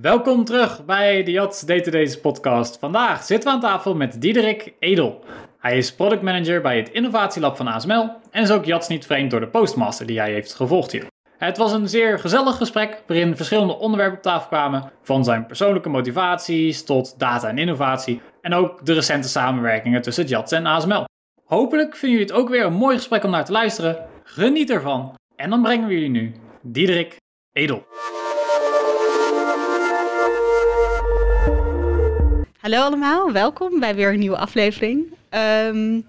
welkom terug bij de Jats Day-to-Days podcast. Vandaag zitten we aan tafel met Diederik Edel. Hij is product manager bij het innovatielab van ASML en is ook Jats niet vreemd door de postmaster die hij heeft gevolgd hier. Het was een zeer gezellig gesprek waarin verschillende onderwerpen op tafel kwamen, van zijn persoonlijke motivaties tot data en innovatie en ook de recente samenwerkingen tussen Jats en ASML. Hopelijk vinden jullie het ook weer een mooi gesprek om naar te luisteren. Geniet ervan. En dan brengen we jullie nu Diederik Edel. Hallo allemaal, welkom bij weer een nieuwe aflevering. Ehm,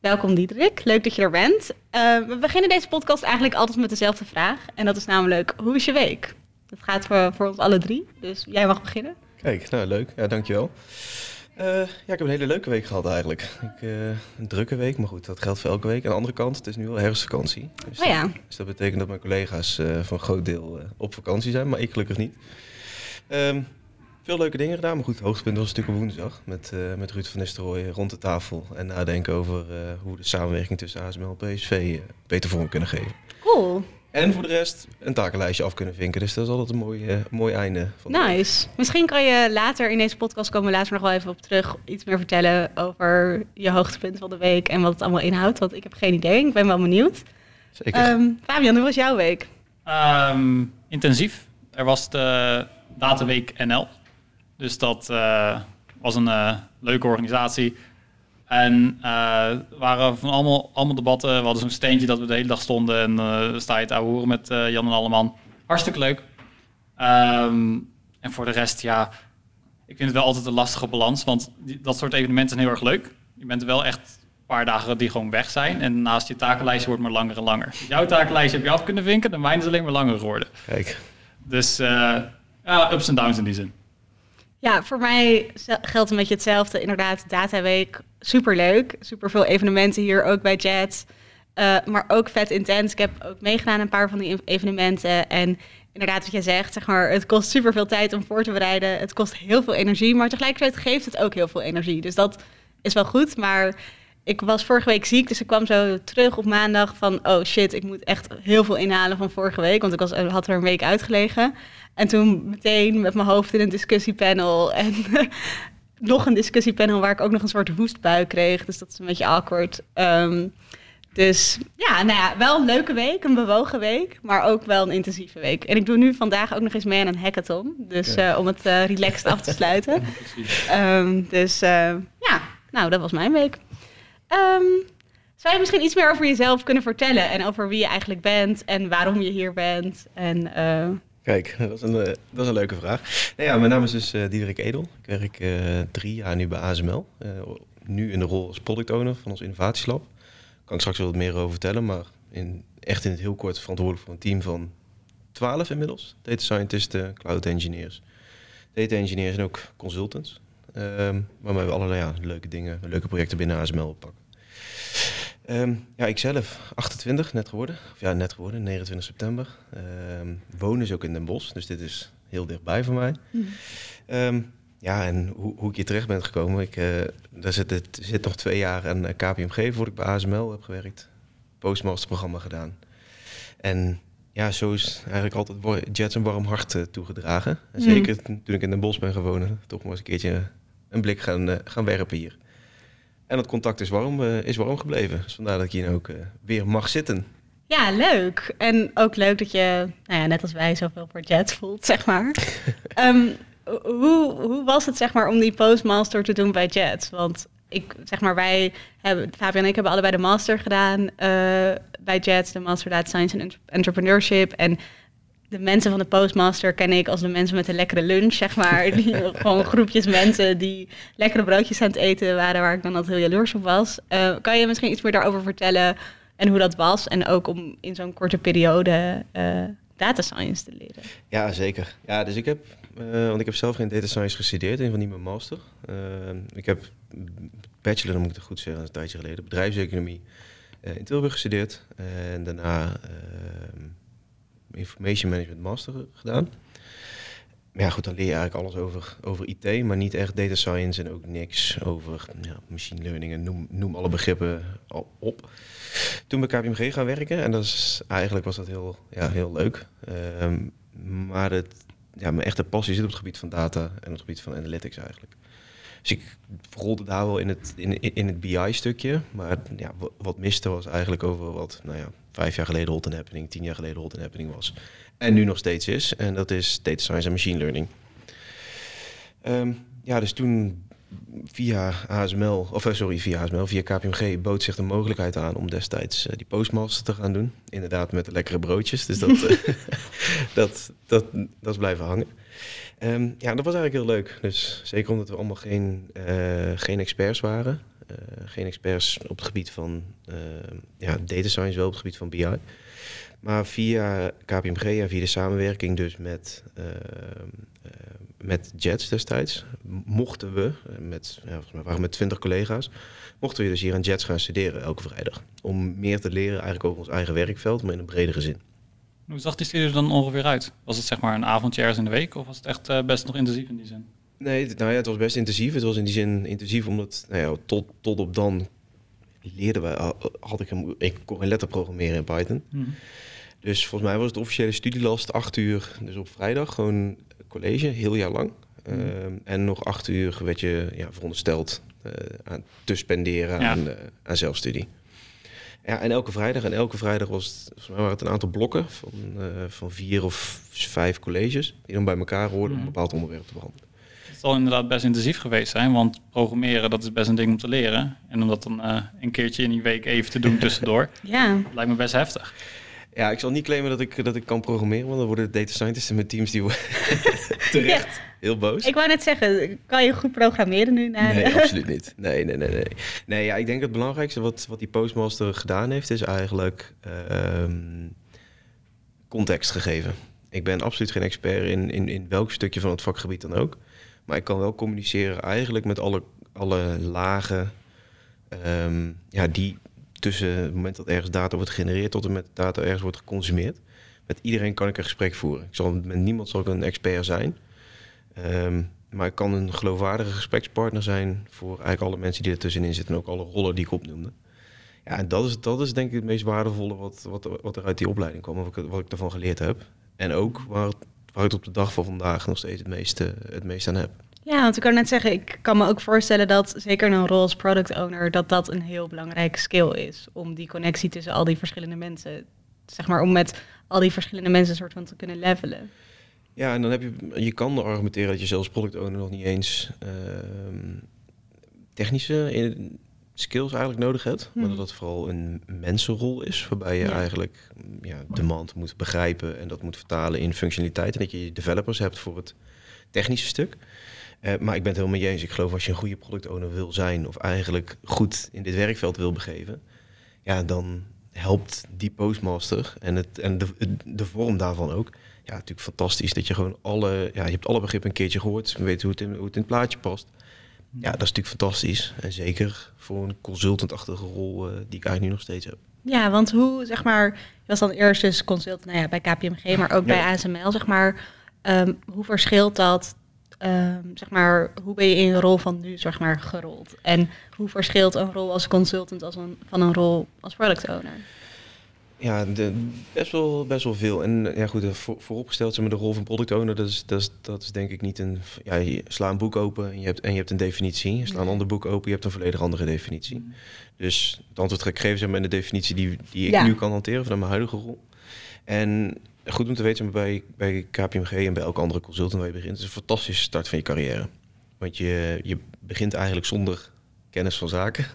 welkom Diederik, leuk dat je er bent. Uh, we beginnen deze podcast eigenlijk altijd met dezelfde vraag. En dat is namelijk, hoe is je week? Dat gaat voor, voor ons alle drie, dus jij mag beginnen. Kijk, nou leuk. Ja, dankjewel. Uh, ja, ik heb een hele leuke week gehad eigenlijk. Ik, uh, een drukke week, maar goed, dat geldt voor elke week. Aan de andere kant, het is nu al herfstvakantie. Dus, oh ja. dus dat betekent dat mijn collega's uh, voor een groot deel op vakantie zijn, maar ik gelukkig niet. Um, veel leuke dingen gedaan, maar goed, het hoogtepunt was natuurlijk op woensdag met, met Ruud van Nistelrooy rond de tafel. En nadenken over hoe de samenwerking tussen ASML en PSV beter vorm kunnen geven. Cool. En voor de rest een takenlijstje af kunnen vinken. Dus dat is altijd een mooi, uh, mooi einde. Van nice. Misschien kan je later in deze podcast komen later nog wel even op terug iets meer vertellen over je hoogtepunt van de week en wat het allemaal inhoudt. Want ik heb geen idee. Ik ben wel benieuwd. Zeker. Um, Fabian, hoe was jouw week? Um, intensief. Er was de Dataweek NL. Dus dat uh, was een uh, leuke organisatie. En uh, waren van allemaal, allemaal debatten. We hadden zo'n steentje dat we de hele dag stonden. En uh, sta je ouwe horen met Jan en Alleman. Hartstikke leuk. Um, en voor de rest, ja, ik vind het wel altijd een lastige balans. Want die, dat soort evenementen zijn heel erg leuk. Je bent wel echt een paar dagen die gewoon weg zijn. En naast je takenlijstje wordt maar langer en langer. Jouw takenlijstje heb je af kunnen vinken. De mijne is alleen maar langer geworden. Kijk. Dus ja, ups en downs in die zin. Ja, voor mij geldt een beetje hetzelfde. Inderdaad, Dataweek, superleuk. Super veel evenementen hier, ook bij Jets. Uh, maar ook vet intens. Ik heb ook meegedaan aan een paar van die evenementen. En inderdaad, wat jij zegt, zeg maar, het kost super veel tijd om voor te bereiden. Het kost heel veel energie, maar tegelijkertijd geeft het ook heel veel energie. Dus dat is wel goed. Maar ik was vorige week ziek, dus ik kwam zo terug op maandag van... oh shit, ik moet echt heel veel inhalen van vorige week. Want ik was, had er een week uitgelegen. En toen meteen met mijn hoofd in een discussiepanel. En nog een discussiepanel waar ik ook nog een soort hoestbui kreeg. Dus dat is een beetje awkward. Um, dus ja, nou ja, wel een leuke week, een bewogen week, maar ook wel een intensieve week. En ik doe nu vandaag ook nog eens mee aan een hackathon. Dus ja. uh, om het uh, relaxed af te sluiten. Um, dus uh, ja, nou, dat was mijn week. Um, zou je misschien iets meer over jezelf kunnen vertellen en over wie je eigenlijk bent en waarom je hier bent? En Kijk, dat is, een, dat is een leuke vraag. Nou ja, mijn naam is dus uh, Diederik Edel. Ik werk uh, drie jaar nu bij ASML. Nu in de rol als product owner van ons innovatielab. Daar kan ik straks wel wat meer over vertellen, maar in, echt in het heel kort verantwoordelijk voor een team van 12 inmiddels. Data scientisten, cloud engineers, data engineers en ook consultants. Waarmee we allerlei ja, leuke dingen, leuke projecten binnen ASML oppakken. Um, ja, ik zelf, 28, net geworden. Of ja, net geworden, 29 september. Um, woon dus ook in Den Bosch, dus dit is heel dichtbij voor mij. Mm. Um, ja, en hoe, hoe ik hier terecht ben gekomen, ik, uh, daar zit, het, zit nog twee jaar aan KPMG voordat ik bij ASML heb gewerkt. Postmasterprogramma gedaan. En ja, zo is eigenlijk altijd Jets een warm hart uh, toegedragen. En mm. zeker toen ik in Den Bosch ben gewoond, toch maar eens een keertje een blik gaan, uh, gaan werpen hier. En dat contact is warm, uh, is warm gebleven. Dus vandaar dat ik hier ook uh, weer mag zitten. Ja, leuk. En ook leuk dat je, nou ja, net als wij, zoveel voor Jets voelt, zeg maar. um, hoe, hoe was het, zeg maar, om die postmaster te doen bij Jets? Want ik, zeg maar, wij hebben, Fabian en ik hebben allebei de master gedaan uh, bij Jets, de Master Data Science en Entrepreneurship. En de mensen van de postmaster ken ik als de mensen met een lekkere lunch, zeg maar. Die, gewoon groepjes mensen die lekkere broodjes aan het eten waren, waar ik dan altijd heel jaloers op was. Uh, kan je misschien iets meer daarover vertellen en hoe dat was? En ook om in zo'n korte periode uh, data science te leren. Ja, zeker. Ja, dus ik heb, uh, want ik heb zelf geen data science gestudeerd, een van die mijn master. ik heb bachelor, dan moet ik het goed zeggen, een tijdje geleden, bedrijfseconomie in Tilburg gestudeerd. En daarna Information Management Master gedaan. Maar ja, goed, dan leer je eigenlijk alles over, over IT, maar niet echt data science en ook niks over ja, machine learning en noem, noem alle begrippen al op. Toen bij KPMG gaan werken en dat is, eigenlijk was dat heel, ja, heel leuk. Um, maar het, ja, mijn echte passie zit op het gebied van data en op het gebied van analytics eigenlijk. Dus ik rolde daar wel in het, in, in het BI-stukje. Maar ja, wat miste was eigenlijk over wat nou ja, vijf jaar geleden hot and happening, tien jaar geleden hot and happening was. En nu nog steeds is. En dat is data science en machine learning. Ehm, ja, dus toen via HSML, of eh, sorry, via HSML, via KPMG bood zich de mogelijkheid aan om destijds uh, die postmaster te gaan doen. Inderdaad, met de lekkere broodjes. Dus dat, uh, dat, dat, dat is blijven hangen. Um, ja, dat was eigenlijk heel leuk. Dus zeker omdat we allemaal geen, uh, geen experts waren. geen experts op het gebied van ja, data science, wel op het gebied van BI. Maar via KPMG en via de samenwerking dus met, uh, met Jets destijds, mochten we, met, ja, we waren met 20 collega's, mochten we dus hier aan Jets gaan studeren elke vrijdag. Om meer te leren eigenlijk over ons eigen werkveld, maar in een bredere zin. Hoe zag die studie er dan ongeveer uit? Was het zeg maar een avondje ergens in de week of was het echt uh, best nog intensief in die zin? Nee, nou ja, het was best intensief. Het was in die zin intensief omdat nou ja, tot, tot op dan leerden we, had ik hem, ik kon geen letter programmeren in Python. Hmm. Dus volgens mij was het officiële studielast acht uur, dus op vrijdag gewoon college, heel jaar lang. Mm. Uh, en nog acht uur werd je ja, verondersteld uh, aan te spenderen ja. aan, uh, aan zelfstudie. Ja, en elke vrijdag, en elke vrijdag was het, volgens mij waren het een aantal blokken van, uh, van vier of vijf colleges, die dan bij elkaar hoorden mm. om een bepaald onderwerp te behandelen. Het zal inderdaad best intensief geweest zijn, want programmeren dat is best een ding om te leren. En om dat dan een keertje in die week even te doen tussendoor, ja. lijkt me best heftig. Ja, ik zal niet claimen dat ik, dat ik kan programmeren, want dan worden de data scientists en mijn teams die terecht ja. Heel boos. Ik wou net zeggen, kan je goed programmeren nu? Naar nee, absoluut niet. Nee, nee, nee, nee. Nee, ja, ik denk het belangrijkste wat, wat die postmaster gedaan heeft, is eigenlijk uh, context gegeven. Ik ben absoluut geen expert in, in, in welk stukje van het vakgebied dan ook. Maar ik kan wel communiceren eigenlijk met alle, alle lagen um, ja, die tussen het moment dat ergens data wordt gegenereerd tot en met data ergens wordt geconsumeerd. Met iedereen kan ik een gesprek voeren. Ik zal, met niemand zal ik een expert zijn. Um, maar ik kan een geloofwaardige gesprekspartner zijn voor eigenlijk alle mensen die er tussenin zitten en ook alle rollen die ik opnoemde. Ja, en dat is, dat is denk ik het meest waardevolle wat, wat, wat er uit die opleiding kwam, wat ik, wat ik ervan geleerd heb. En ook waar, waar ik op de dag van vandaag nog steeds het meeste, het meeste aan heb. Ja, want ik kan net zeggen, ik kan me ook voorstellen dat zeker een rol als product owner, dat dat een heel belangrijke skill is. Om die connectie tussen al die verschillende mensen, zeg maar, om met al die verschillende mensen soort van te kunnen levelen. Ja, en dan heb je, je kan argumenteren dat je zelfs product owner nog niet eens uh, technische skills eigenlijk nodig hebt. Maar dat dat vooral een mensenrol is, waarbij je ja. eigenlijk ja, demand moet begrijpen en dat moet vertalen in functionaliteit. En dat je developers hebt voor het technische stuk. Uh, maar ik ben het helemaal mee eens. Ik geloof als je een goede product owner wil zijn, of eigenlijk goed in dit werkveld wil begeven, ja, dan helpt die postmaster en, het, en de, de vorm daarvan ook. Ja, natuurlijk fantastisch dat je gewoon alle, ja, je hebt alle begrippen een keertje gehoord, weet hoe het in, hoe het in het plaatje past. Ja, dat is natuurlijk fantastisch. En zeker voor een consultantachtige rol uh, die ik eigenlijk nu nog steeds heb. Ja, want hoe, zeg maar, je was dan eerst dus consultant nou ja, bij KPMG, maar ook ja. bij ASML, zeg maar. Um, hoe verschilt dat Um, zeg maar, hoe ben je in de rol van nu zeg maar, gerold? En hoe verschilt een rol als consultant als een, van een rol als product owner? Ja, de, best, wel, best wel veel. En ja, goed, voor, vooropgesteld zeg maar, de rol van product owner, dat is, dat is, dat is denk ik niet een... Ja, je slaat een boek open en je hebt, en je hebt een definitie. Je slaat een ander boek open, je hebt een volledig andere definitie. Mm. Dus het antwoord ga ik geven zeg maar, in de definitie die, die ik ja. nu kan hanteren vanuit mijn huidige rol. En goed om te weten, bij, bij KPMG en bij elke andere consultant waar je begint, is een fantastische start van je carrière. Want je, je begint eigenlijk zonder kennis van zaken.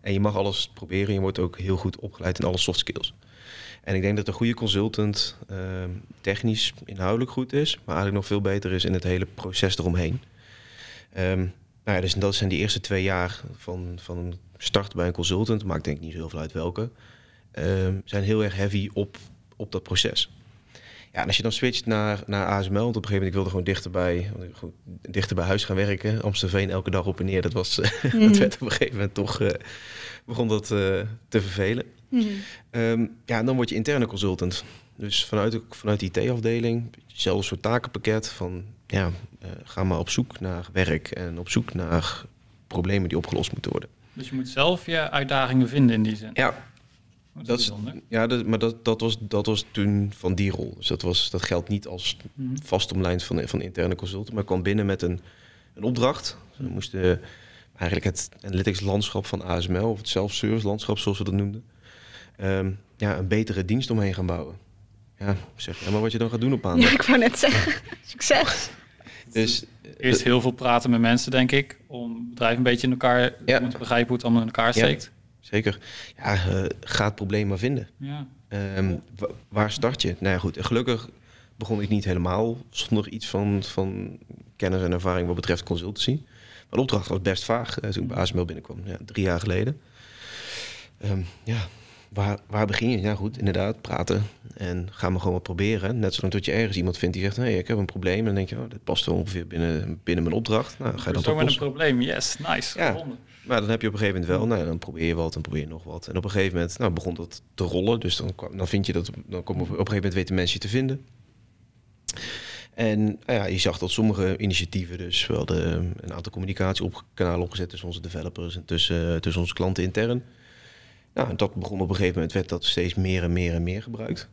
En je mag alles proberen. Je wordt ook heel goed opgeleid in alle soft skills. En ik denk dat een goede consultant uh, technisch, inhoudelijk goed is, maar eigenlijk nog veel beter is in het hele proces eromheen. Um, nou ja, dus dat zijn die eerste twee jaar van, van start bij een consultant, maakt denk ik niet zo heel veel uit welke, um, zijn heel erg heavy op, op dat proces. Ja, en als je dan switcht naar, naar ASML, want op een gegeven moment ik wilde gewoon dichterbij, dichter bij huis gaan werken. Amstelveen elke dag op en neer, dat, was, mm. dat werd op een gegeven moment toch, uh, begon dat uh, te vervelen. Mm. Um, ja, dan word je interne consultant. Dus vanuit, vanuit die IT-afdeling, hetzelfde soort takenpakket van, ja, uh, ga maar op zoek naar werk en op zoek naar problemen die opgelost moeten worden. Dus je moet zelf je uitdagingen vinden in die zin? Ja, Dat is, ja, dat, maar dat, dat, was, dat was toen van die rol. Dus dat, was, dat geldt niet als Mhm. vastomlijnd van, van interne consultant, maar kwam binnen met een, een opdracht. We moesten eigenlijk het analytics landschap van ASML, of het self-service landschap zoals we dat noemden, ehm, ja, een betere dienst omheen gaan bouwen. Ja, zeg ja, maar wat je dan gaat doen op maandag. Ja, ik wou net zeggen. Succes. Dus Eerst heel veel praten met mensen, denk ik. Om het bedrijf een beetje in elkaar Ja. om te begrijpen hoe het allemaal in elkaar steekt. zeker, ja, eh, ga het probleem maar vinden. Ja. Ehm, wa- waar start je? Nou ja, goed. Gelukkig begon ik niet helemaal zonder iets van, van kennis en ervaring wat betreft consultancy. Maar de opdracht was best vaag eh, toen ik bij ASML binnenkwam, ja, drie jaar geleden. Ehm, ja, waar, waar begin je? Ja, goed, inderdaad, praten. En ga maar gewoon wat proberen. Net zolang tot je ergens iemand vindt die zegt, hey, ik heb een probleem. En dan denk je, oh, dat past wel ongeveer binnen, binnen mijn opdracht. Nou, ga je dat Zo met een probleem. Yes, nice. Ja. Maar dan heb je op een gegeven moment wel, nou, dan probeer je wat en probeer je nog wat. En op een gegeven moment nou, begon dat te rollen. Dus dan, dan vind je dat, dan kom, op een gegeven moment weten mensen je te vinden. En nou ja, je zag dat sommige initiatieven, dus we hadden een aantal communicatiekanalen opgezet tussen onze developers en tussen, tussen onze klanten intern. Nou, en dat begon op een gegeven moment, werd dat steeds meer en meer en meer gebruikt.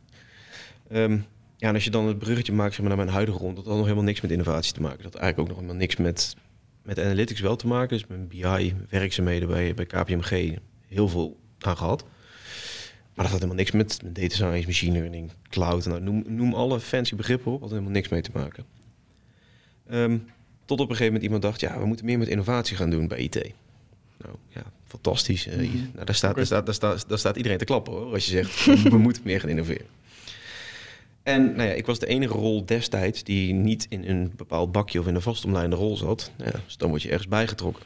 Ehm, ja, en als je dan het bruggetje maakt zeg maar, naar mijn huidige rond, dat had nog helemaal niks met innovatie te maken. Dat had eigenlijk ook nog helemaal niks met, met analytics wel te maken. Dus mijn BI-werkzaamheden bij, bij KPMG heel veel aan gehad. Maar dat had helemaal niks met, met data science, machine learning, cloud. Nou, noem, noem alle fancy begrippen op, had helemaal niks mee te maken. Ehm, tot op een gegeven moment iemand dacht, ja, we moeten meer met innovatie gaan doen bij IT. Nou ja, fantastisch. Eh, Mhm. nou, daar, staat, daar, staat, daar, staat, daar staat iedereen te klappen hoor, als je zegt, we, moeten meer gaan innoveren. En nou ja, ik was de enige rol destijds die niet in een bepaald bakje of in een vastomlijnde rol zat. Nou ja, dus dan word je ergens bijgetrokken.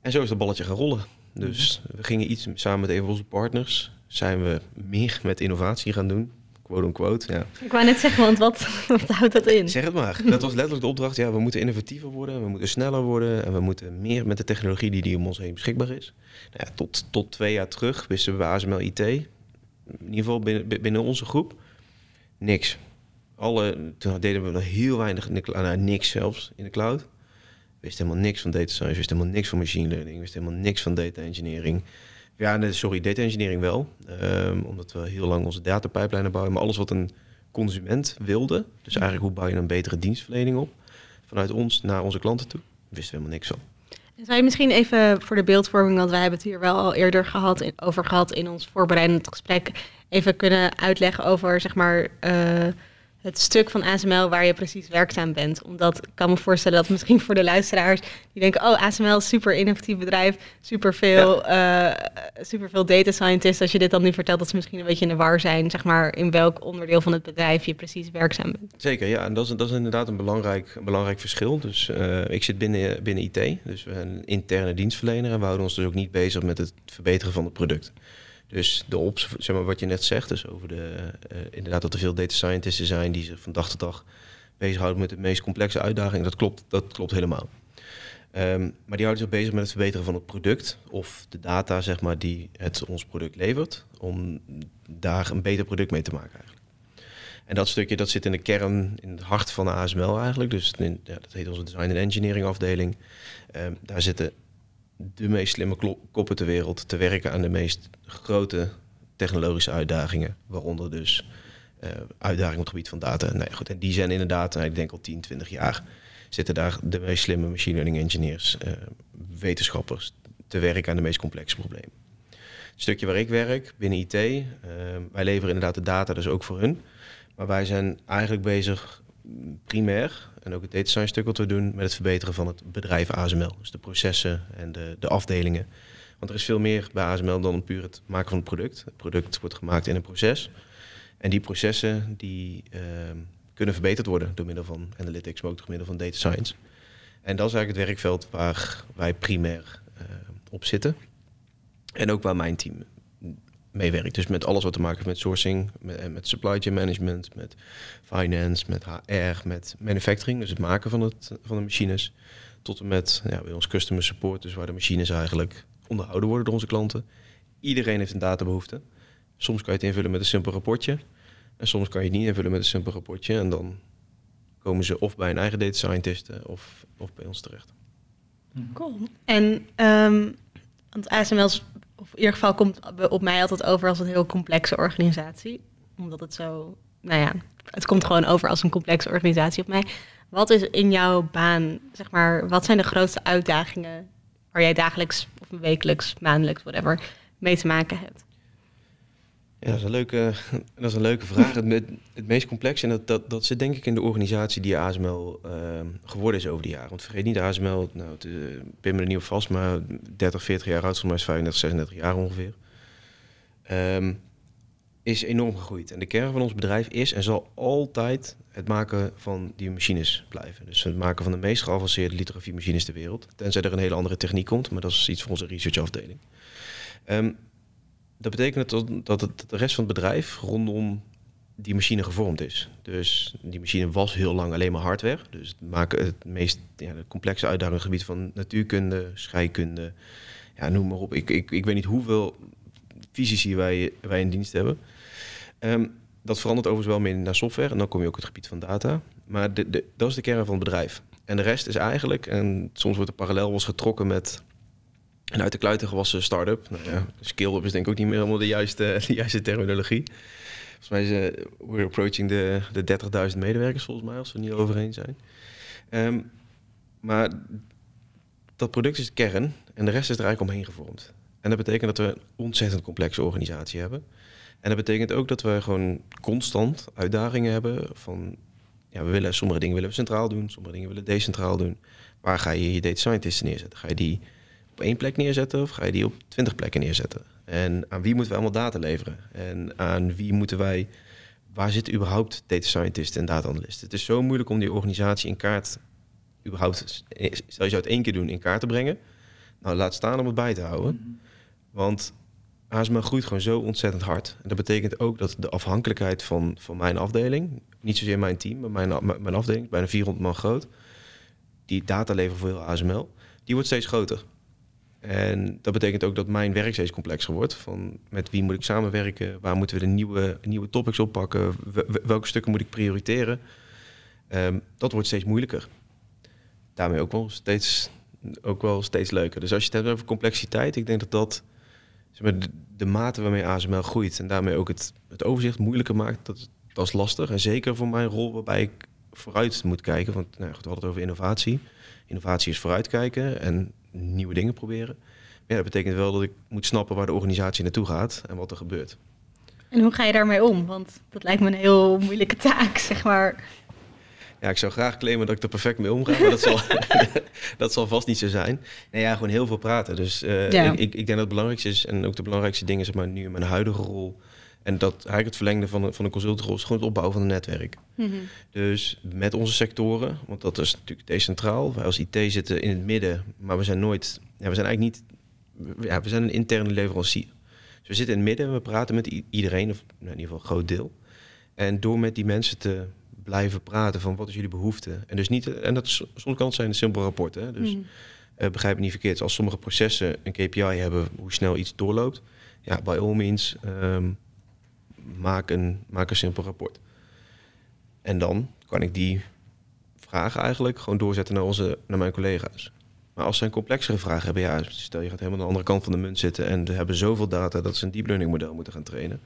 En zo is dat balletje gaan rollen. Dus we gingen iets samen met een van onze partners, zijn we meer met innovatie gaan doen. Quote unquote, ja. Ik wou net zeggen, want wat, wat houdt dat in? Zeg het maar. Dat was letterlijk de opdracht. Ja, we moeten innovatiever worden, we moeten sneller worden en we moeten meer met de technologie die, die om ons heen beschikbaar is. Nou ja, tot, tot twee jaar terug wisten we bij ASML IT, in ieder geval binnen, binnen onze groep, niks. Alle, toen deden we nog heel weinig, in de nou, niks zelfs in de cloud. We wisten helemaal niks van data science, we wisten helemaal niks van machine learning, we wisten helemaal niks van data engineering. Ja, sorry, data engineering wel. ehm, omdat we heel lang onze datapijplijnen bouwen. Maar alles wat een consument wilde, dus eigenlijk hoe bouw je een betere dienstverlening op, vanuit ons naar onze klanten toe, wisten we helemaal niks van. Zou je misschien even voor de beeldvorming, want wij hebben het hier wel al eerder gehad, in- over gehad in ons voorbereidend gesprek, even kunnen uitleggen over zeg maar, eh, het stuk van ASML waar je precies werkzaam bent. Omdat ik kan me voorstellen dat misschien voor de luisteraars die denken, oh ASML is super innovatief bedrijf, superveel, eh superveel data scientists. Als je dit dan nu vertelt, dat ze misschien een beetje in de war zijn, zeg maar, in welk onderdeel van het bedrijf je precies werkzaam bent. Zeker, ja. En dat is, dat is inderdaad een belangrijk, een belangrijk verschil. Dus eh, ik zit binnen, binnen IT, dus we zijn een interne dienstverlener en we houden ons dus ook niet bezig met het verbeteren van het product. Dus de ops, zeg maar wat je net zegt, dus over de, eh, inderdaad dat er veel data scientists zijn die zich van dag tot dag bezighouden met de meest complexe uitdagingen. Dat klopt, dat klopt helemaal. Ehm, maar die houden zich bezig met het verbeteren van het product of de data zeg maar, die het ons product levert, om daar een beter product mee te maken eigenlijk. En dat stukje dat zit in de kern, in het hart van de ASML eigenlijk. Dus ja, dat heet onze design en engineering afdeling. Ehm, daar zitten de meest slimme koppen ter wereld te werken aan de meest grote technologische uitdagingen. Waaronder dus eh, uitdagingen op het gebied van data. Ja, goed, en die zijn inderdaad, nou, ik denk al 10, 20 jaar, zitten daar de meest slimme machine learning engineers, eh, wetenschappers, te werken aan de meest complexe problemen. Het stukje waar ik werk, binnen IT, eh, wij leveren inderdaad de data dus ook voor hun. Maar wij zijn eigenlijk bezig primair, en ook het data science stuk wat we doen, met het verbeteren van het bedrijf ASML. Dus de processen en de, de afdelingen. Want er is veel meer bij ASML dan puur het maken van het product. Het product wordt gemaakt in een proces. En die processen die, ehm, kunnen verbeterd worden door middel van analytics, maar ook door middel van data science. En dat is eigenlijk het werkveld waar wij primair eh, op zitten. En ook waar mijn team meewerkt. Dus met alles wat te maken heeft met sourcing, met, en met supply chain management, met finance, met HR, met manufacturing, dus het maken van, het, van de machines, tot en met ja, bij ons customer support, dus waar de machines eigenlijk onderhouden worden door onze klanten. Iedereen heeft een databehoefte. Soms kan je het invullen met een simpel rapportje. En soms kan je het niet invullen met een simpel rapportje. En dan komen ze of bij een eigen data scientist eh, of, of bij ons terecht. Cool. En, ehm want ASML is of in ieder geval komt op mij altijd over als een heel complexe organisatie. Omdat het zo, nou ja, het komt gewoon over als een complexe organisatie op mij. Wat is in jouw baan, zeg maar, wat zijn de grootste uitdagingen waar jij dagelijks of wekelijks, maandelijks, whatever, mee te maken hebt? Ja, dat is een leuke, dat is een leuke vraag. Het, het meest complex, en dat, dat, dat zit denk ik in de organisatie die ASML uh, geworden is over de jaren. Want vergeet niet, ASML, nou, het, uh, me er niet op vast, maar 30, 40 jaar oud, volgens mij is 35, 36 jaar ongeveer. Um, is enorm gegroeid. En de kern van ons bedrijf is en zal altijd het maken van die machines blijven. Dus het maken van de meest geavanceerde lithografiemachines ter wereld. Tenzij er een hele andere techniek komt, maar dat is iets voor onze researchafdeling. Um, dat betekent dat, dat het, de rest van het bedrijf rondom die machine gevormd is. Dus die machine was heel lang alleen maar hardware. Dus het het meest ja, complexe uitdagingsgebied van natuurkunde, scheikunde, ja, noem maar op. Ik, ik, ik weet niet hoeveel fysici wij, wij in dienst hebben. Um, dat verandert overigens wel meer naar software en dan kom je ook het gebied van data. Maar de, de, dat is de kern van het bedrijf. En de rest is eigenlijk, en soms wordt er parallel was getrokken met en uit de kluiten gewassen start-up. Nou ja, scale-up is denk ik ook niet meer helemaal de juiste, de terminologie. Volgens mij is uh, we're approaching de, de 30.000 medewerkers volgens mij, als we niet overheen zijn. Um, maar dat product is de kern en de rest is er eigenlijk omheen gevormd. En dat betekent dat we een ontzettend complexe organisatie hebben. En dat betekent ook dat we gewoon constant uitdagingen hebben van... Ja, we willen, sommige dingen willen we centraal doen, sommige dingen willen we decentraal doen. Waar ga je je data scientisten neerzetten? Ga je die op één plek neerzetten of ga je die op twintig plekken neerzetten? En aan wie moeten we allemaal data leveren? En aan wie moeten wij, waar zitten überhaupt data scientisten en data analisten? Het is zo moeilijk om die organisatie in kaart, überhaupt, stel je zou het één keer doen, in kaart te brengen. Nou, laat staan om het bij te houden. Mhm. Want ASML groeit gewoon zo ontzettend hard. En dat betekent ook dat de afhankelijkheid van, van mijn afdeling, niet zozeer mijn team, maar mijn, mijn afdeling, bijna 400 man groot, die data leveren voor heel ASML, die wordt steeds groter. En dat betekent ook dat mijn werk steeds complexer wordt. Van met wie moet ik samenwerken? Waar moeten we de nieuwe, nieuwe topics oppakken? Welke stukken moet ik prioriteren? Um, dat wordt steeds moeilijker. Daarmee ook wel steeds, ook wel steeds leuker. Dus als je het hebt over complexiteit, ik denk dat dat de, de mate waarmee ASML groeit en daarmee ook het, het overzicht moeilijker maakt, dat, dat is lastig. En zeker voor mijn rol waarbij ik vooruit moet kijken. Want nou, we hadden het over innovatie. Innovatie is vooruitkijken en nieuwe dingen proberen. ja, dat betekent wel dat ik moet snappen waar de organisatie naartoe gaat en wat er gebeurt. En hoe ga je daarmee om? Want dat lijkt me een heel moeilijke taak, zeg maar. Ja, ik zou graag claimen dat ik er perfect mee omga, maar dat zal, dat zal vast niet zo zijn. Nee, ja, gewoon heel veel praten. Dus uh, ik, ik, denk dat het belangrijkste is, en ook de belangrijkste dingen, zeg maar, nu in mijn huidige rol, en dat eigenlijk het verlengde van de, van de consultantrol is gewoon het opbouwen van een netwerk. Mhm. Dus met onze sectoren, want dat is natuurlijk decentraal. Wij als IT zitten in het midden, maar we zijn nooit, ja, we zijn eigenlijk niet, ja, we zijn een interne leverancier. Dus we zitten in het midden en we praten met iedereen, of in ieder geval een groot deel. En door met die mensen te blijven praten van wat is jullie behoefte. En dus niet, en dat is, soms kan het zijn een simpel rapport. Hè? Dus mm. uh, begrijp me niet verkeerd. Als sommige processen een KPI hebben hoe snel iets doorloopt, ja, by all means. Um, maak een, maak een simpel rapport. En dan kan ik die vragen eigenlijk gewoon doorzetten naar, onze, naar mijn collega's. Maar als ze een complexere vraag hebben, ja, stel je gaat helemaal aan de andere kant van de munt zitten en we hebben zoveel data dat ze een deep learning model moeten gaan trainen.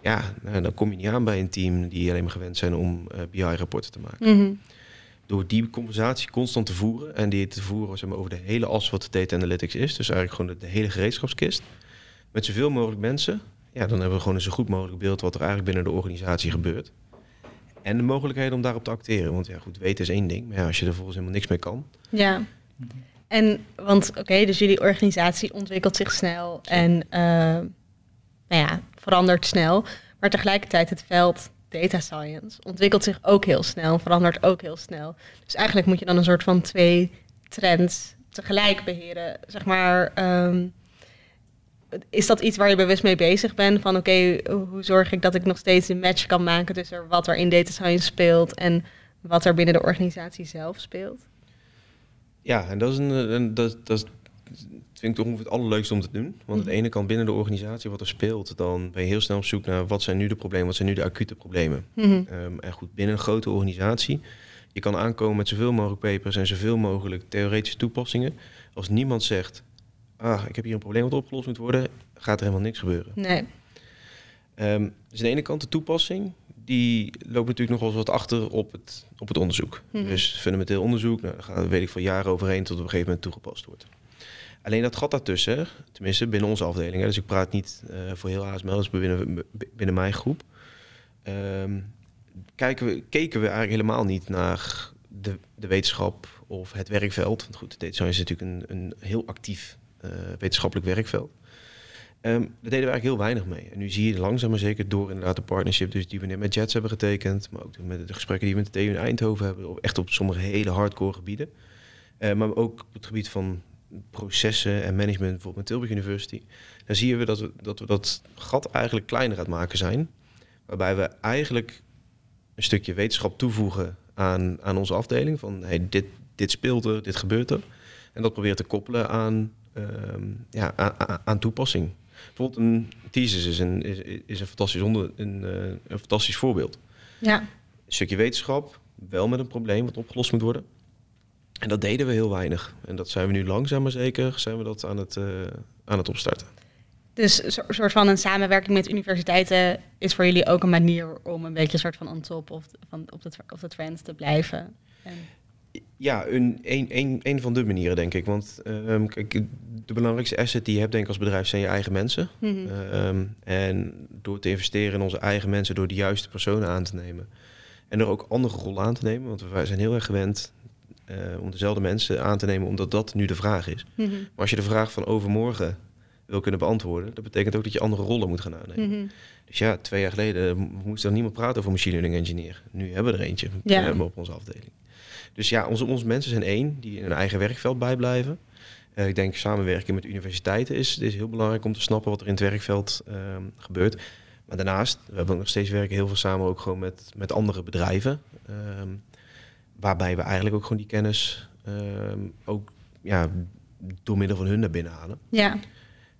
Ja, nou, dan kom je niet aan bij een team die alleen maar gewend zijn om uh, eh, BI-rapporten te maken. Mhm. Door die conversatie constant te voeren en die te voeren zeg maar, over de hele as wat de data analytics is, dus eigenlijk gewoon de, de hele gereedschapskist, met zoveel mogelijk mensen, ja, dan hebben we gewoon een zo goed mogelijk beeld wat er eigenlijk binnen de organisatie gebeurt. En de mogelijkheid om daarop te acteren. Want ja, goed, weten is één ding. Maar ja, als je er volgens helemaal niks mee kan. Ja. En, want oké, dus jullie organisatie ontwikkelt zich snel en uh, nou ja, verandert snel. Maar tegelijkertijd het veld data science ontwikkelt zich ook heel snel, verandert ook heel snel. Dus eigenlijk moet je dan een soort van twee trends tegelijk beheren. Zeg maar, um, is dat iets waar je bewust mee bezig bent? Van oké, hoe zorg ik dat ik nog steeds een match kan maken tussen wat er in data science speelt en wat er binnen de organisatie zelf speelt? Ja, en dat is een, een dat, dat vind ik toch het allerleukste om te doen. Want aan de mhm. ene kant binnen de organisatie wat er speelt, dan ben je heel snel op zoek naar wat zijn nu de problemen, wat zijn nu de acute problemen. Mm en goed, binnen een grote organisatie, je kan aankomen met zoveel mogelijk papers en zoveel mogelijk theoretische toepassingen. Als niemand zegt, ah, ik heb hier een probleem wat opgelost moet worden, gaat er helemaal niks gebeuren. Nee. Ehm, dus aan de ene kant de toepassing, die loopt natuurlijk nog wel eens wat achter op het, op het onderzoek. Dus fundamenteel onderzoek, nou, daar gaat weet ik van jaren overheen tot op een gegeven moment toegepast wordt. Alleen dat gat daartussen, tenminste binnen onze afdeling, hè, dus ik praat niet eh, voor heel ASML, dus binnen, binnen mijn groep, ehm, kijken we, keken we eigenlijk helemaal niet naar de, de wetenschap of het werkveld. Want goed, data science is natuurlijk een, een heel actief wetenschappelijk werkveld. Ehm, daar deden we eigenlijk heel weinig mee. En nu zie je langzaam maar zeker door inderdaad de partnership dus die we net met Jets hebben getekend, maar ook met de gesprekken die we met de TU in Eindhoven hebben, echt op sommige hele hardcore gebieden. Eh, maar ook op het gebied van processen en management, bijvoorbeeld met Tilburg University. Dan zien we dat we dat, dat gat eigenlijk kleiner aan het maken zijn. Waarbij we eigenlijk een stukje wetenschap toevoegen aan, aan onze afdeling. Van hey, dit, dit speelt er, dit gebeurt er. En dat proberen te koppelen aan, ja, aan, toepassing. Bijvoorbeeld een thesis is een, is, is een, fantastisch, onder, een, eh, een fantastisch voorbeeld. Ja. Een stukje wetenschap, wel met een probleem wat opgelost moet worden. En dat deden we heel weinig. En dat zijn we nu langzaam maar zeker zijn we dat aan het, eh, aan het opstarten. Dus een soort- van een samenwerking met universiteiten is voor jullie ook een manier om een beetje een soort van on top of, van, op, de, op de trend te blijven. En, Ja, een, een, een, een van de manieren, denk ik. Want ehm, kijk, de belangrijkste asset die je hebt, denk ik, als bedrijf zijn je eigen mensen. Mhm. Ehm, en door te investeren in onze eigen mensen, door de juiste personen aan te nemen. En er ook andere rollen aan te nemen. Want wij zijn heel erg gewend eh, om dezelfde mensen aan te nemen, omdat dat nu de vraag is. Mhm. Maar als je de vraag van overmorgen wil kunnen beantwoorden, dat betekent ook dat je andere rollen moet gaan aannemen. Mhm. Dus ja, twee jaar geleden moest er niemand praten over machine learning engineer. Nu hebben we er eentje Ja. op onze afdeling. Dus ja, onze, onze mensen zijn één, die in hun eigen werkveld bijblijven. Eh, ik denk samenwerking met universiteiten is, is heel belangrijk om te snappen wat er in het werkveld ehm, gebeurt. Maar daarnaast, we hebben nog steeds werken heel veel samen ook gewoon met, met andere bedrijven. ehm, waarbij we eigenlijk ook gewoon die kennis ehm, ook ja, door middel van hun naar binnen halen. Ja,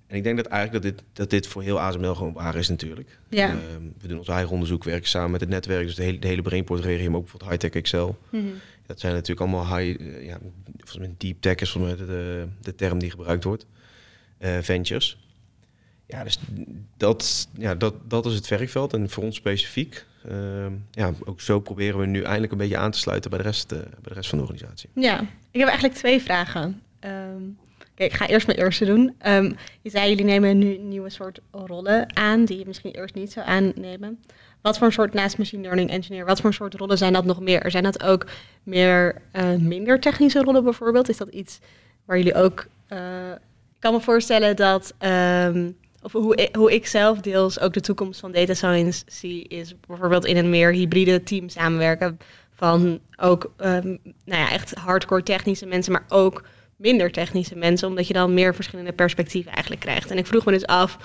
En ik denk dat eigenlijk dat dit, dat dit voor heel ASML gewoon waar is natuurlijk. ja. We doen ons eigen onderzoek, werken samen met het netwerk. Dus de hele, de hele Brainport-regio, maar ook bijvoorbeeld Hightech Excel. Mhm. Dat zijn natuurlijk allemaal high, eh, ja, volgens mij deep tech is mij de, de term die gebruikt wordt. Eh, ventures. Ja, dus dat, ja dat, dat is het werkveld. En voor ons specifiek, ehm, ja, ook zo proberen we nu eindelijk een beetje aan te sluiten bij de rest, eh, bij de rest van de organisatie. Ja, ik heb eigenlijk twee vragen. Ehm, kijk, ik ga eerst mijn eerste doen. Ehm, je zei, jullie nemen nu nieuwe soort rollen aan die je misschien eerst niet zou aannemen. Wat voor soort naast machine learning engineer, wat voor soort rollen zijn dat nog meer? Zijn dat ook meer eh, minder technische rollen bijvoorbeeld? Is dat iets waar jullie ook... eh, ik kan me voorstellen dat... ehm, of hoe hoe ik zelf deels ook de toekomst van data science zie, is bijvoorbeeld in een meer hybride team samenwerken. Van ook ehm, nou ja, echt hardcore technische mensen, maar ook minder technische mensen, omdat je dan meer verschillende perspectieven eigenlijk krijgt. En ik vroeg me dus af,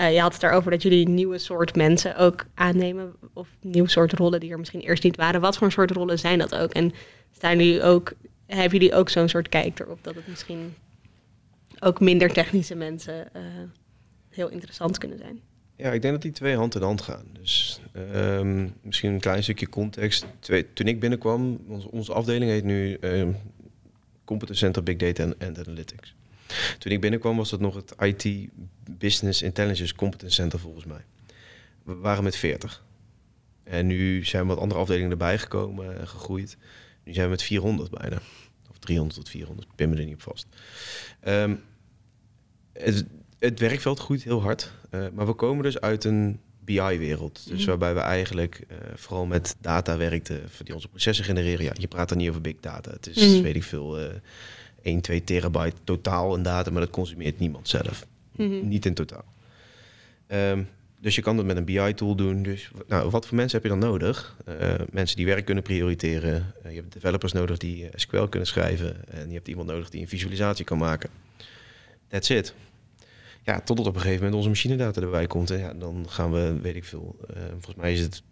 eh, je had het daarover dat jullie nieuwe soort mensen ook aannemen, of nieuw soort rollen die er misschien eerst niet waren. Wat voor soort rollen zijn dat ook? En staan jullie ook, hebben jullie ook zo'n soort kijk erop dat het misschien ook minder technische mensen eh, heel interessant kunnen zijn? Ja, ik denk dat die twee hand in hand gaan. Dus ehm, misschien een klein stukje context. Toen ik binnenkwam, onze, afdeling heet nu ehm Competence Center Big Data and Analytics. Toen ik binnenkwam was dat nog het IT Business Intelligence Competence Center volgens mij. We waren met 40. En nu zijn wat andere afdelingen erbij gekomen en gegroeid. Nu zijn we met 400 bijna. Of 300 tot 400, ik pin me er niet op vast. Ehm, het, het werkveld groeit heel hard. eh, maar we komen dus uit een BI-wereld. Dus Mhm. waarbij we eigenlijk eh, vooral met data werkten, die onze processen genereren. Ja, je praat dan niet over big data. Het is, Mhm. weet ik veel, eh 1, 2 terabyte totaal in data, maar dat consumeert niemand zelf. Mhm. Niet in totaal. Ehm, dus je kan dat met een BI-tool doen. Dus nou, wat voor mensen heb je dan nodig? Eh, mensen die werk kunnen prioriteren. Eh, je hebt developers nodig die eh, SQL kunnen schrijven. En je hebt iemand nodig die een visualisatie kan maken. That's it. Ja, totdat op een gegeven moment onze machinedata erbij komt. En ja, dan gaan we, weet ik veel. volgens mij is het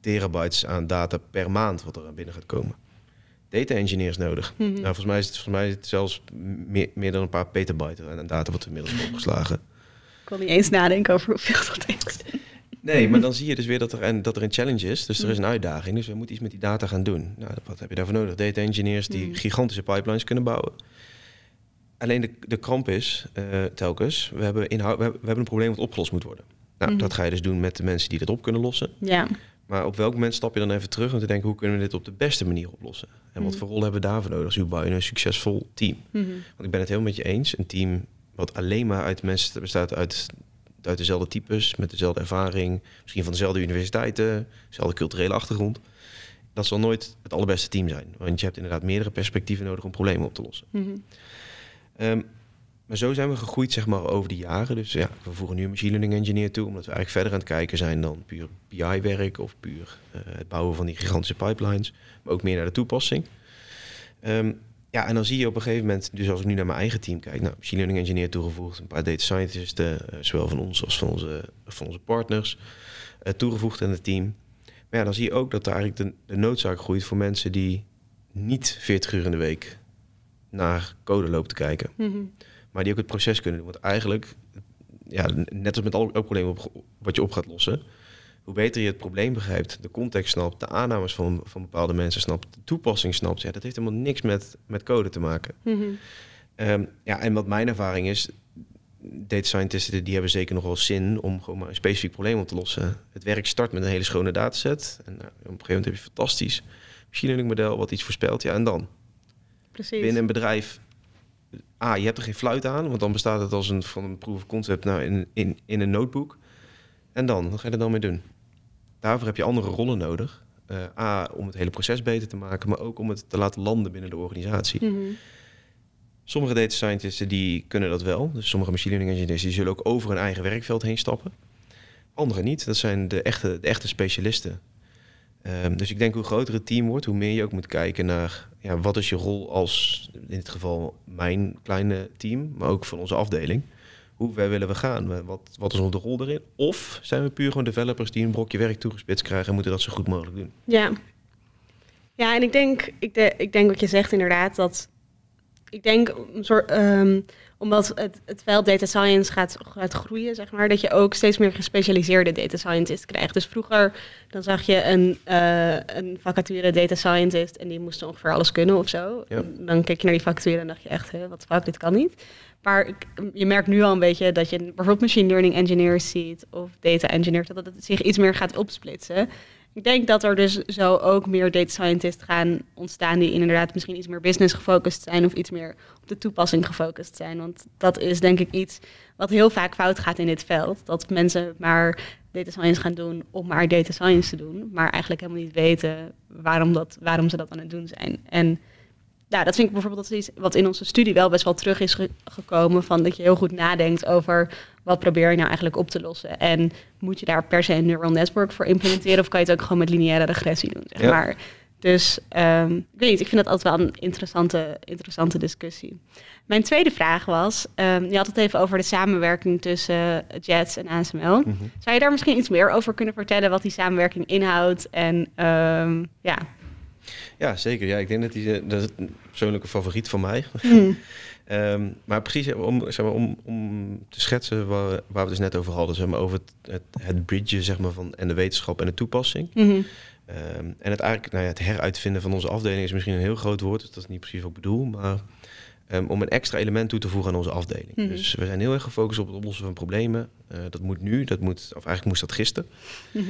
terabytes aan data per maand wat er aan binnen gaat komen. Data engineers nodig. Mhm. Nou, volgens mij is het, volgens mij is het zelfs meer, meer dan een paar petabyte aan data wat we inmiddels opgeslagen. Ik kon niet eens nadenken over hoeveel dat is. Nee, maar dan zie je dus weer dat er een, dat er een challenge is. Dus er is een uitdaging. Dus we moeten iets met die data gaan doen. Nou, wat heb je daarvoor nodig? Data engineers die Mm. gigantische pipelines kunnen bouwen. alleen de, de kramp is eh, telkens, we hebben, inhoud, we, hebben, we hebben een probleem wat opgelost moet worden. Nou, Mhm. dat ga je dus doen met de mensen die dat op kunnen lossen. Ja. Maar op welk moment stap je dan even terug om te denken, hoe kunnen we dit op de beste manier oplossen? En wat Mhm. voor rol hebben we daarvoor nodig? Dus hoe bouw je een succesvol team? Mhm. Want ik ben het helemaal met je eens. Een team wat alleen maar uit mensen bestaat uit, uit dezelfde types, met dezelfde ervaring, misschien van dezelfde universiteiten, dezelfde culturele achtergrond. Dat zal nooit het allerbeste team zijn. Want je hebt inderdaad meerdere perspectieven nodig om problemen op te lossen. Ehm, maar zo zijn we gegroeid zeg maar, over de jaren. Dus ja, we voegen nu een machine learning engineer toe, omdat we eigenlijk verder aan het kijken zijn dan puur BI-werk of puur eh, het bouwen van die gigantische pipelines, maar ook meer naar de toepassing. Ehm, ja, en dan zie je op een gegeven moment, dus als ik nu naar mijn eigen team kijk, nou, machine learning engineer toegevoegd, een paar data scientists, eh, zowel van ons als van onze, van onze partners, eh, toegevoegd aan het team. Maar ja, dan zie je ook dat er eigenlijk de, noodzaak groeit voor mensen die niet 40 uur in de week naar code lopen te kijken Mhm. Maar die ook het proces kunnen doen. Want eigenlijk, ja, net als met elk probleem op, wat je op gaat lossen, hoe beter je het probleem begrijpt, de context snapt, de aannames van, van bepaalde mensen snapt, de toepassing snapt, ja, dat heeft helemaal niks met, met code te maken. Mhm. Ehm, ja, en wat mijn ervaring is, data scientisten die hebben zeker nog wel zin om gewoon maar een specifiek probleem op te lossen. Het werk start met een hele schone dataset. En nou, op een gegeven moment heb je fantastisch machine learning model wat iets voorspelt. Ja, en dan? Precies. binnen een bedrijf. Ah, je hebt er geen fluit aan, want dan bestaat het als een van een proof of concept nou, in, in, in een notebook. En dan, wat ga je er dan mee doen? Daarvoor heb je andere rollen nodig. Eh, A, om het hele proces beter te maken, maar ook om het te laten landen binnen de organisatie. Mhm. Sommige data scientists die kunnen dat wel. Dus sommige machine learning engineers die zullen ook over hun eigen werkveld heen stappen. Anderen niet. Dat zijn de echte, de echte specialisten. Ehm, dus ik denk hoe groter het team wordt, hoe meer je ook moet kijken naar ja, wat is je rol als, in dit geval mijn kleine team, maar ook van onze afdeling. Hoe ver willen we gaan? Wat, wat is onze rol erin? Of zijn we puur gewoon developers die een brokje werk toegespitst krijgen en moeten dat zo goed mogelijk doen? Ja. Ja, en ik denk, ik, ik denk wat je zegt inderdaad, dat ik denk een soort, ehm, omdat het, het veld data science gaat, gaat groeien, zeg maar, dat je ook steeds meer gespecialiseerde data scientists krijgt. Dus vroeger dan zag je een, eh, een vacature data scientist en die moest ongeveer alles kunnen of zo. Ja. Dan keek je naar die vacature en dacht je echt, hè, wat fuck, dit kan niet. Maar je merkt nu al een beetje dat je bijvoorbeeld machine learning engineers ziet of data engineers, dat het zich iets meer gaat opsplitsen. Ik denk dat er dus zo ook meer data scientists gaan ontstaan die inderdaad misschien iets meer business gefocust zijn of iets meer op de toepassing gefocust zijn. Want dat is denk ik iets wat heel vaak fout gaat in dit veld. Dat mensen maar data science gaan doen om maar data science te doen, maar eigenlijk helemaal niet weten waarom, dat, waarom ze dat aan het doen zijn. En ja, dat vind ik bijvoorbeeld iets wat in onze studie wel best wel terug is ge- gekomen. Van dat je heel goed nadenkt over wat probeer je nou eigenlijk op te lossen. En moet je daar per se een neural network voor implementeren? Of kan je het ook gewoon met lineaire regressie doen, zeg Ja. maar. Dus ehm, ik weet niet, ik vind dat altijd wel een interessante, interessante discussie. Mijn tweede vraag was, ehm, je had het even over de samenwerking tussen Jets en ASML. Mhm. Zou je daar misschien iets meer over kunnen vertellen wat die samenwerking inhoudt? En ehm, ja. Ja, zeker. Ja, ik denk dat die, eh, dat is een persoonlijke favoriet van mij. Hmm. Ehm, maar precies om, zeg maar, om, om te schetsen waar, waar we het dus net over hadden, zeg maar, over het, het, het bridgen zeg maar, van en de wetenschap en de toepassing. Mhm. Ehm, en het eigenlijk, nou ja, het heruitvinden van onze afdeling is misschien een heel groot woord, dus dat is niet precies wat ik bedoel, maar ehm, om een extra element toe te voegen aan onze afdeling. Mhm. Dus we zijn heel erg gefocust op het oplossen van problemen. Eh, dat moet nu, dat moet, of eigenlijk moest dat gisteren. Mhm.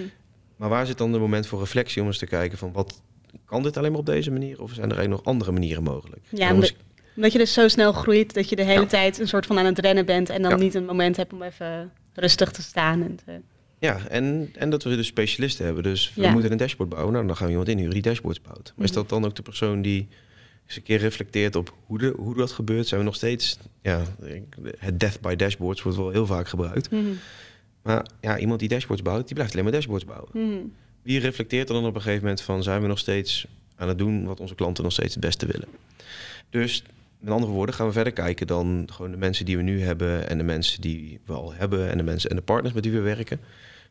Maar waar zit dan de moment voor reflectie om eens te kijken van wat kan dit alleen maar op deze manier of zijn er eigenlijk nog andere manieren mogelijk? Ja, omdat, je dus zo snel groeit dat je de hele Ja. tijd een soort van aan het rennen bent en dan Ja. niet een moment hebt om even rustig te staan. En te... Ja, en, en dat we dus specialisten hebben. Dus we Ja. moeten een dashboard bouwen. Nou, dan gaan we iemand inhuren die dashboards bouwt. Maar is Mhm. dat dan ook de persoon die eens een keer reflecteert op hoe, de, hoe dat gebeurt? Zijn we nog steeds... Ja, het death by dashboards wordt wel heel vaak gebruikt. Mhm. Maar ja, iemand die dashboards bouwt, die blijft alleen maar dashboards bouwen. Mhm. Wie reflecteert er dan op een gegeven moment van... zijn we nog steeds aan het doen wat onze klanten nog steeds het beste willen? Dus met andere woorden gaan we verder kijken dan gewoon de mensen die we nu hebben... en de mensen die we al hebben en de mensen en de partners met wie we werken.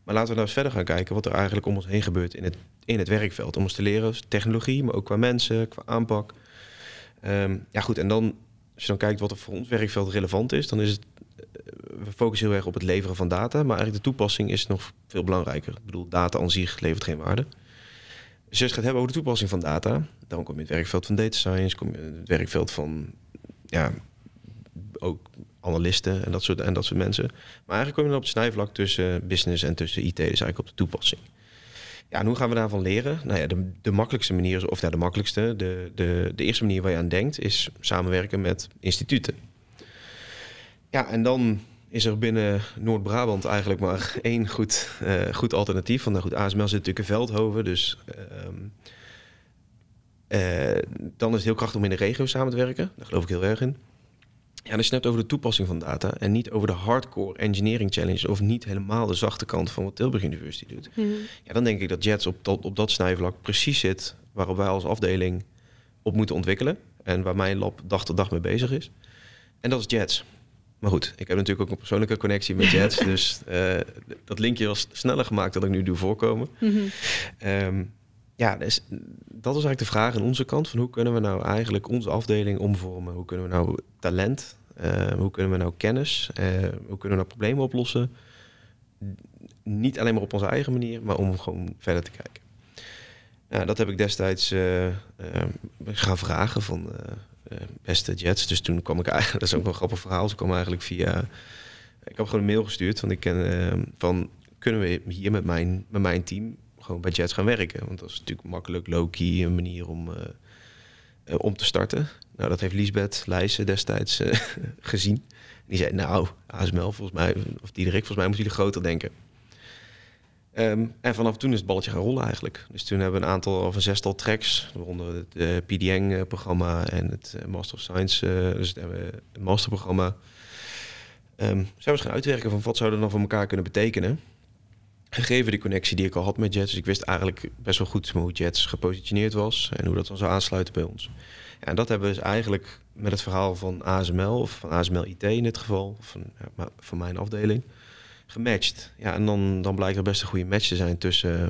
Maar laten we nou eens verder gaan kijken wat er eigenlijk om ons heen gebeurt in het, in het werkveld. Om ons te leren, technologie, maar ook qua mensen, qua aanpak. Ehm, ja goed, en dan als je dan kijkt wat er voor ons werkveld relevant is... dan is het, eh, we focussen heel erg op het leveren van data... maar eigenlijk de toepassing is nog veel belangrijker. Ik bedoel, data aan zich levert geen waarde. Dus gaat hebben over de toepassing van data... dan kom je het werkveld van data science... kom je het werkveld van ja, ook analisten en dat soort, en dat soort mensen. Maar eigenlijk kom je dan op het snijvlak tussen business en tussen IT, dus eigenlijk op de toepassing. Ja, en hoe gaan we daarvan leren? Nou ja, de, de makkelijkste manier, of ja, de makkelijkste, de, de, de eerste manier waar je aan denkt, is samenwerken met instituten. Ja, en dan is er binnen Noord-Brabant eigenlijk maar één goed, eh, goed alternatief. Want nou goed, ASML zit natuurlijk in Veldhoven, dus ehm, eh, dan is het heel krachtig om in de regio samen te werken. Daar geloof ik heel erg in. Ja, het hebt over de toepassing van data en niet over de hardcore engineering challenge of niet helemaal de zachte kant van wat Tilburg University doet, Mhm. ja, dan denk ik dat Jets op dat, op dat snijvlak precies zit waarop wij als afdeling op moeten ontwikkelen. En waar mijn lab dag tot dag mee bezig is. En dat is Jets. Maar goed, ik heb natuurlijk ook een persoonlijke connectie met Jets. dus eh, dat linkje was sneller gemaakt dan ik nu doe voorkomen. Mhm. Ehm, ja, dus, dat is eigenlijk de vraag aan onze kant. Van hoe kunnen we nou eigenlijk onze afdeling omvormen? Hoe kunnen we nou talent, eh, hoe kunnen we nou kennis, eh, hoe kunnen we nou problemen oplossen? Niet alleen maar op onze eigen manier, maar om gewoon verder te kijken. Nou, dat heb ik destijds gaan vragen van beste Jets. Dus toen kwam ik eigenlijk, dat is ook wel een grappig verhaal. Ze kwam eigenlijk via, ik heb gewoon een mail gestuurd van ik ken eh, van kunnen we hier met mijn, met mijn team gewoon bij Jets gaan werken. Want dat is natuurlijk makkelijk, low-key, een manier om, eh, eh, om te starten. Nou, dat heeft Liesbeth Leijsen destijds eh, gezien. Die zei, nou, ASML volgens mij, of Diederik, volgens mij moeten jullie groter denken. Ehm, en vanaf toen is het balletje gaan rollen eigenlijk. Dus toen hebben we een aantal of een zestal tracks, waaronder het eh, PDN-programma en het eh, Master of Science, eh, dus het, het masterprogramma. Ehm zijn we gaan uitwerken van wat zou dat dan voor elkaar kunnen betekenen gegeven de connectie die ik al had met Jets. Dus ik wist eigenlijk best wel goed hoe Jets gepositioneerd was en hoe dat dan zou aansluiten bij ons. En dat hebben we dus eigenlijk met het verhaal van ASML, of van ASML IT in dit geval, van, van mijn afdeling, gematcht. Ja, en dan, dan blijkt er best een goede match te zijn tussen eh,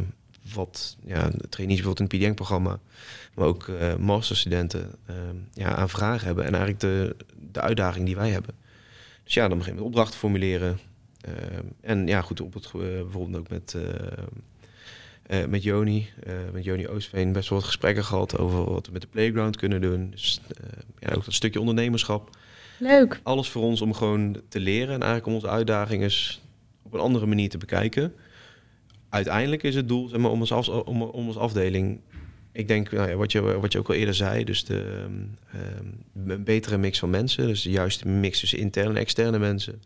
wat ja, trainees bijvoorbeeld in het PDN-programma, maar ook eh masterstudenten eh, ja, aan vragen hebben. En eigenlijk de, de uitdaging die wij hebben. Dus ja, dan begin met opdrachten formuleren. Uh, en ja, goed, op het, uh, bijvoorbeeld ook met, uh, uh, met Joni, met Joni Oostveen, best wel wat gesprekken gehad over wat we met de playground kunnen doen. Dus ja, ook dat stukje ondernemerschap. Leuk. Alles voor ons om gewoon te leren en eigenlijk om onze uitdagingen op een andere manier te bekijken. Uiteindelijk is het doel zeg maar, om, ons af, om, afdeling ik denk, nou ja, wat, je, wat je ook al eerder zei, dus de, um, een betere mix van mensen. Dus de juiste mix tussen interne en externe mensen.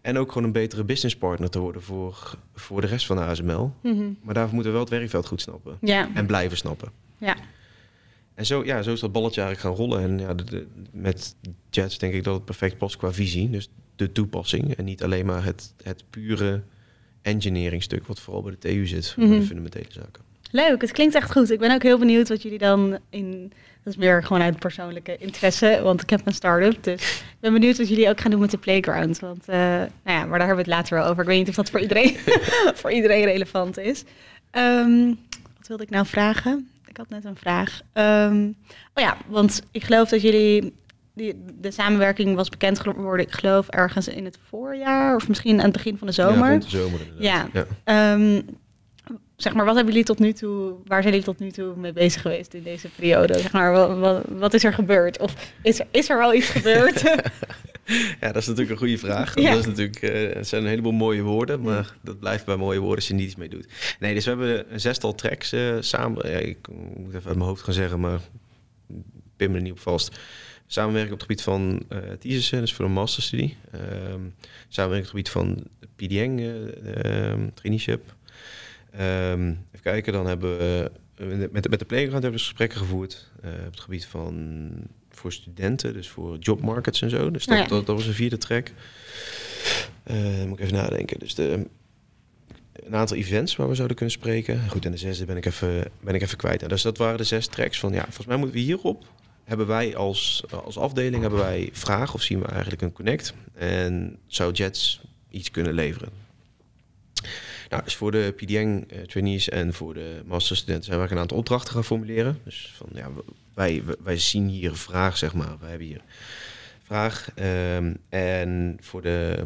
En ook gewoon een betere businesspartner te worden voor, voor de rest van de ASML. Mm -hmm. Maar daarvoor moeten we wel het werkveld goed snappen. Ja. En blijven snappen. Ja. En zo, ja, zo is dat balletje eigenlijk gaan rollen. En ja, de, de, met Jets denk ik dat het perfect past qua visie. Dus de toepassing. En niet alleen maar het, het pure engineering stuk, wat vooral bij de TU zit. Mm -hmm. de fundamentele zaken. Leuk, het klinkt echt goed. Ik ben ook heel benieuwd wat jullie dan in. Dat is meer gewoon uit persoonlijke interesse, want ik heb een start-up. Dus ik ben benieuwd wat jullie ook gaan doen met de playground. Want, uh, nou ja, maar daar hebben we het later wel over. Ik weet niet of dat voor iedereen, voor iedereen relevant is. Um, wat wilde ik nou vragen? Ik had net een vraag. Um, oh ja, want ik geloof dat jullie. Die, de samenwerking was bekend geworden, ik geloof, ergens in het voorjaar of misschien aan het begin van de zomer. Ja, rond de zomer Ja. ja. Um, zeg maar, wat hebben jullie tot nu toe, waar zijn jullie tot nu toe mee bezig geweest in deze periode? Zeg maar, wat, wat, wat is er gebeurd? Of is er, is er wel iets gebeurd? ja, dat is natuurlijk een goede vraag. Ja. Dat is natuurlijk, uh, het zijn een heleboel mooie woorden, maar ja. dat blijft bij mooie woorden als je niet iets mee doet. Nee, dus we hebben een zestal tracks uh, samen. Ja, ik moet even uit mijn hoofd gaan zeggen, maar pin me er niet op vast. Samenwerken op het gebied van uh, thesis, dus voor een masterstudie. Um, samenwerken op het gebied van PDN, uh, traineeship. Um, even kijken, dan hebben we met de, met de playground hebben we dus gesprekken gevoerd uh, op het gebied van voor studenten, dus voor jobmarkets en zo. Dus dat, dat, dat, was een vierde track. Uh, moet ik even nadenken. Dus de, een aantal events waar we zouden kunnen spreken. Goed, en de zesde ben ik even, ben ik even kwijt. En dus dat waren de zes tracks van ja, volgens mij moeten we hierop. Hebben wij als, als afdeling hebben wij vragen of zien we eigenlijk een connect? En zou Jets iets kunnen leveren? Nou, dus voor de PDN-trainees en voor de masterstudenten zijn we een aantal opdrachten gaan formuleren. Dus van ja, wij, wij zien hier een vraag, zeg maar. Wij hebben hier vraag. Um, en voor de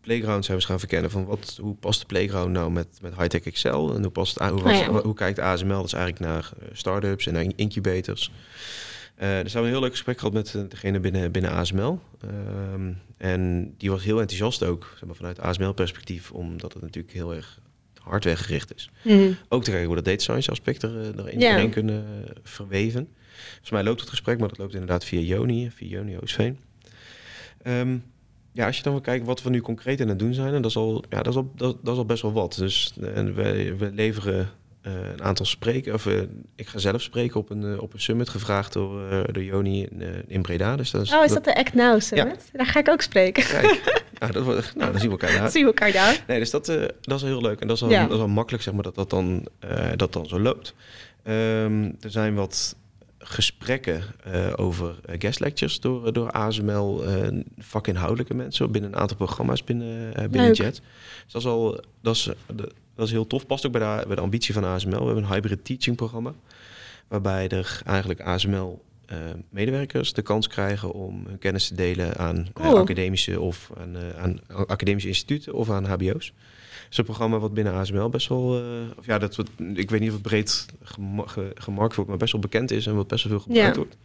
playground zijn we eens gaan verkennen van wat, hoe past de playground nou met, met high-tech Excel? En hoe, past, hoe, was, oh ja. hoe kijkt ASML dus eigenlijk naar start-ups en naar incubators? Uh, dus we hebben een heel leuk gesprek gehad met degene binnen, binnen ASML. Ehm, en die was heel enthousiast ook, zeg maar, vanuit ASML-perspectief, omdat het natuurlijk heel erg hardware gericht is. Mhm. Ook te kijken hoe dat data science aspect er, eh, erin, kunnen verweven. Volgens mij loopt het gesprek, maar dat loopt inderdaad via Joni, via Joni Oostveen. Ehm, ja, als je dan wil kijken wat we nu concreet aan het doen zijn, en dat is al, ja, dat is al, dat, dat is al best wel wat. Dus eh, en we leveren eh, een aantal spreken, of eh, ik ga zelf spreken op een, eh, op een summit gevraagd door, door Joni in, in Breda. Dus dat is, Oh, is dat de Act Now Summit? Daar ga ik ook spreken. Kijk, nou, dat, nou, dan zien we elkaar daar. Zien we elkaar daar. Nee, dus dat, dat is heel leuk. En dat is al, Ja. dat is al makkelijk, zeg maar, dat dat dan, dat dan zo loopt. Ehm, er zijn wat gesprekken over guest lectures door, door ASML, eh, vakinhoudelijke mensen binnen een aantal programma's binnen, binnen. JET. Dus dat is al, dat is, dat is heel tof. Past ook bij de, bij de ambitie van ASML. We hebben een hybrid teaching programma, waarbij er eigenlijk ASML eh, medewerkers de kans krijgen om hun kennis te delen aan eh, academische of aan, eh, aan academische instituten of aan HBO's. Het is een programma wat binnen ASML best wel, of ja, dat, wat- ik weet niet of het breed gema- ge- gemarkt wordt, maar best wel bekend is en wat best wel veel gebruikt Ja. wordt.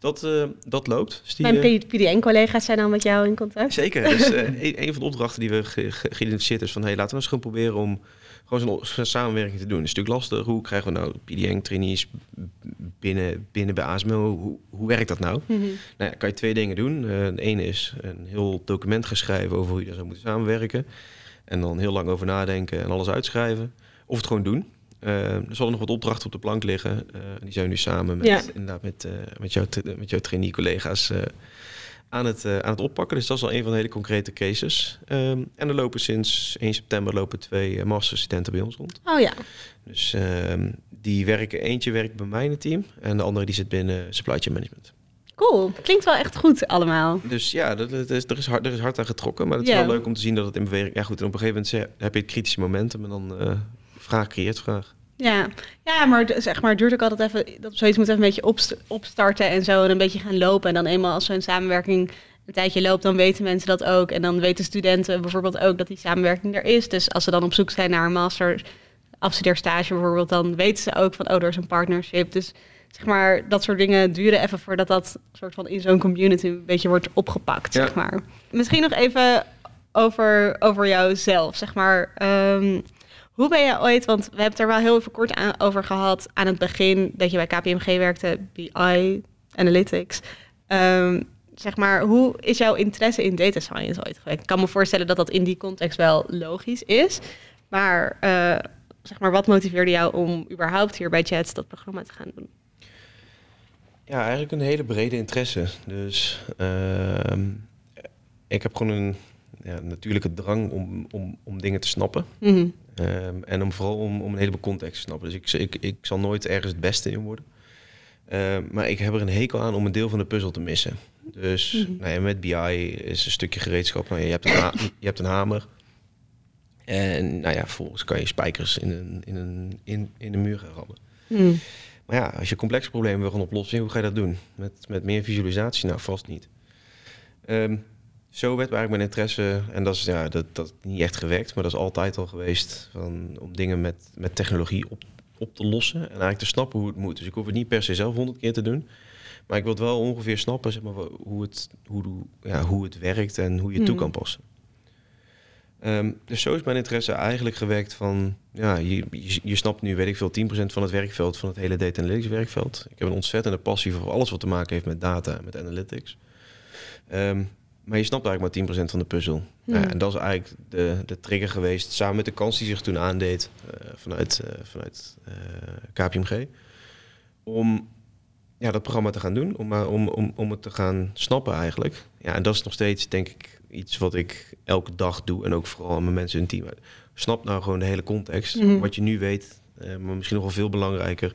Dus dat, eh, dat loopt. Dus die, Mijn eh, PDN-collega's zijn dan met jou in contact. Zeker. Dus een, een van de opdrachten die we ge- ge- geïdentificeerd is van... Hey, laten we eens gaan proberen om gewoon zo'n samenwerking te doen. Het is natuurlijk lastig. Hoe krijgen we nou PDN trainees binnen, binnen bij ASML? Hoe, hoe werkt dat nou? Mhm. Nou ja, kan je twee dingen doen. De ene is een heel document gaan schrijven over hoe je daar zou moeten samenwerken. En dan heel lang over nadenken en alles uitschrijven. Of het gewoon doen. Eh, er zullen nog wat opdrachten op de plank liggen. Eh, die zijn nu samen met, Ja. inderdaad met, eh, met, met jouw trainee-collega's aan, het, aan het oppakken. Dus dat is al een van de hele concrete cases. Ehm, en er lopen sinds 1 september lopen twee eh, masterstudenten bij ons rond. Oh ja. Dus ehm, die werken, eentje werkt bij mij in het team. En de andere die zit binnen supply chain management. Cool. Klinkt wel echt goed allemaal. Dus ja, dat, dat is, er, is hard, er is hard aan getrokken. Maar het is wel leuk om te zien dat het in beweging... Ja goed, en op een gegeven moment heb je het kritische momentum... en dan vraag creëert vraag. Ja, ja maar zeg maar, het duurt ook altijd even, dat zoiets moet even een beetje opst- opstarten en zo en een beetje gaan lopen. En dan eenmaal als zo'n samenwerking een tijdje loopt, dan weten mensen dat ook. En dan weten studenten bijvoorbeeld ook dat die samenwerking er is. Dus als ze dan op zoek zijn naar een master afstudeerstage bijvoorbeeld, dan weten ze ook van, oh, er is een partnership. Dus zeg maar, dat soort dingen duren even voordat dat soort van in zo'n community een beetje wordt opgepakt, Ja. zeg maar. Misschien nog even over, over jouzelf, zeg maar. Ehm, hoe ben je ooit, want we hebben het er wel heel even kort aan, over gehad aan het begin dat je bij KPMG werkte, BI, Analytics. Ehm, zeg maar, hoe is jouw interesse in data science ooit geweest? Ik kan me voorstellen dat dat in die context wel logisch is. Maar eh, zeg maar, wat motiveerde jou om überhaupt hier bij Jets dat programma te gaan doen? Ja, eigenlijk een hele brede interesse. Dus ehm, ik heb gewoon een ja, natuurlijke drang om, om, om dingen te snappen. Mhm. Ehm, en om vooral om, om een heleboel context te snappen. Dus ik, ik, ik zal nooit ergens het beste in worden. Ehm, maar ik heb er een hekel aan om een deel van de puzzel te missen. Dus Mhm. nou ja, met BI is een stukje gereedschap. Nou, je, hebt een je hebt een hamer. En nou ja, vervolgens kan je spijkers in een, in een, in, in een muur gaan rammen. Mhm. Maar ja, als je complexe problemen wil gaan oplossen, hoe ga je dat doen? Met, met meer visualisatie? Nou, vast niet. Ehm, zo werd eigenlijk mijn interesse, en dat is ja, dat, dat niet echt gewerkt, maar dat is altijd al geweest van, om dingen met, met technologie op, op te lossen en eigenlijk te snappen hoe het moet. Dus ik hoef het niet per se zelf honderd keer te doen, maar ik wil het wel ongeveer snappen zeg maar, hoe, het, hoe, ja, hoe het werkt en hoe je het toe Mhm. kan passen. Ehm, dus zo is mijn interesse eigenlijk gewerkt van, ja, je, je, je snapt nu, weet ik veel, 10% van het werkveld van het hele data analytics werkveld. Ik heb een ontzettende passie voor alles wat te maken heeft met data en met analytics. Ehm, maar je snapt eigenlijk maar 10% van de puzzel. Hmm. en dat is eigenlijk de, de trigger geweest, samen met de kans die zich toen aandeed eh, vanuit, eh, vanuit eh, KPMG, om ja, dat programma te gaan doen, om, om, om, om het te gaan snappen eigenlijk. Ja, en dat is nog steeds, denk ik, iets wat ik elke dag doe en ook vooral met mensen in het team. Snap nou gewoon de hele context, Mhm. wat je nu weet, eh, maar misschien nog wel veel belangrijker.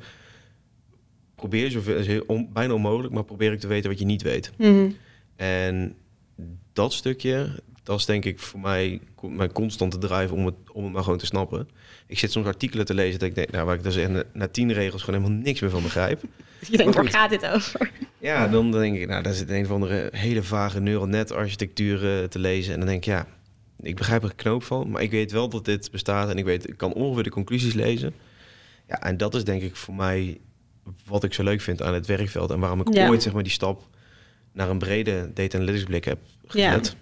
Probeer zoveel, bijna onmogelijk, maar probeer ik te weten wat je niet weet. Mhm. En dat stukje, dat is denk ik voor mij mijn constante drive om het, om het maar gewoon te snappen. Ik zit soms artikelen te lezen dat ik denk, nou, waar ik dus na, na tien regels gewoon helemaal niks meer van begrijp. Dus je denkt, waar gaat dit over? Ja, dan denk ik, nou, daar zit een of andere hele vage neural net architectuur eh, te lezen. En dan denk ik, ja, ik begrijp er een knoop van, maar ik weet wel dat dit bestaat en ik weet, ik kan ongeveer de conclusies lezen. Ja, en dat is denk ik voor mij wat ik zo leuk vind aan het werkveld en waarom ik Ja. ooit zeg maar die stap naar een brede data analytics blik heb Ja. gezet.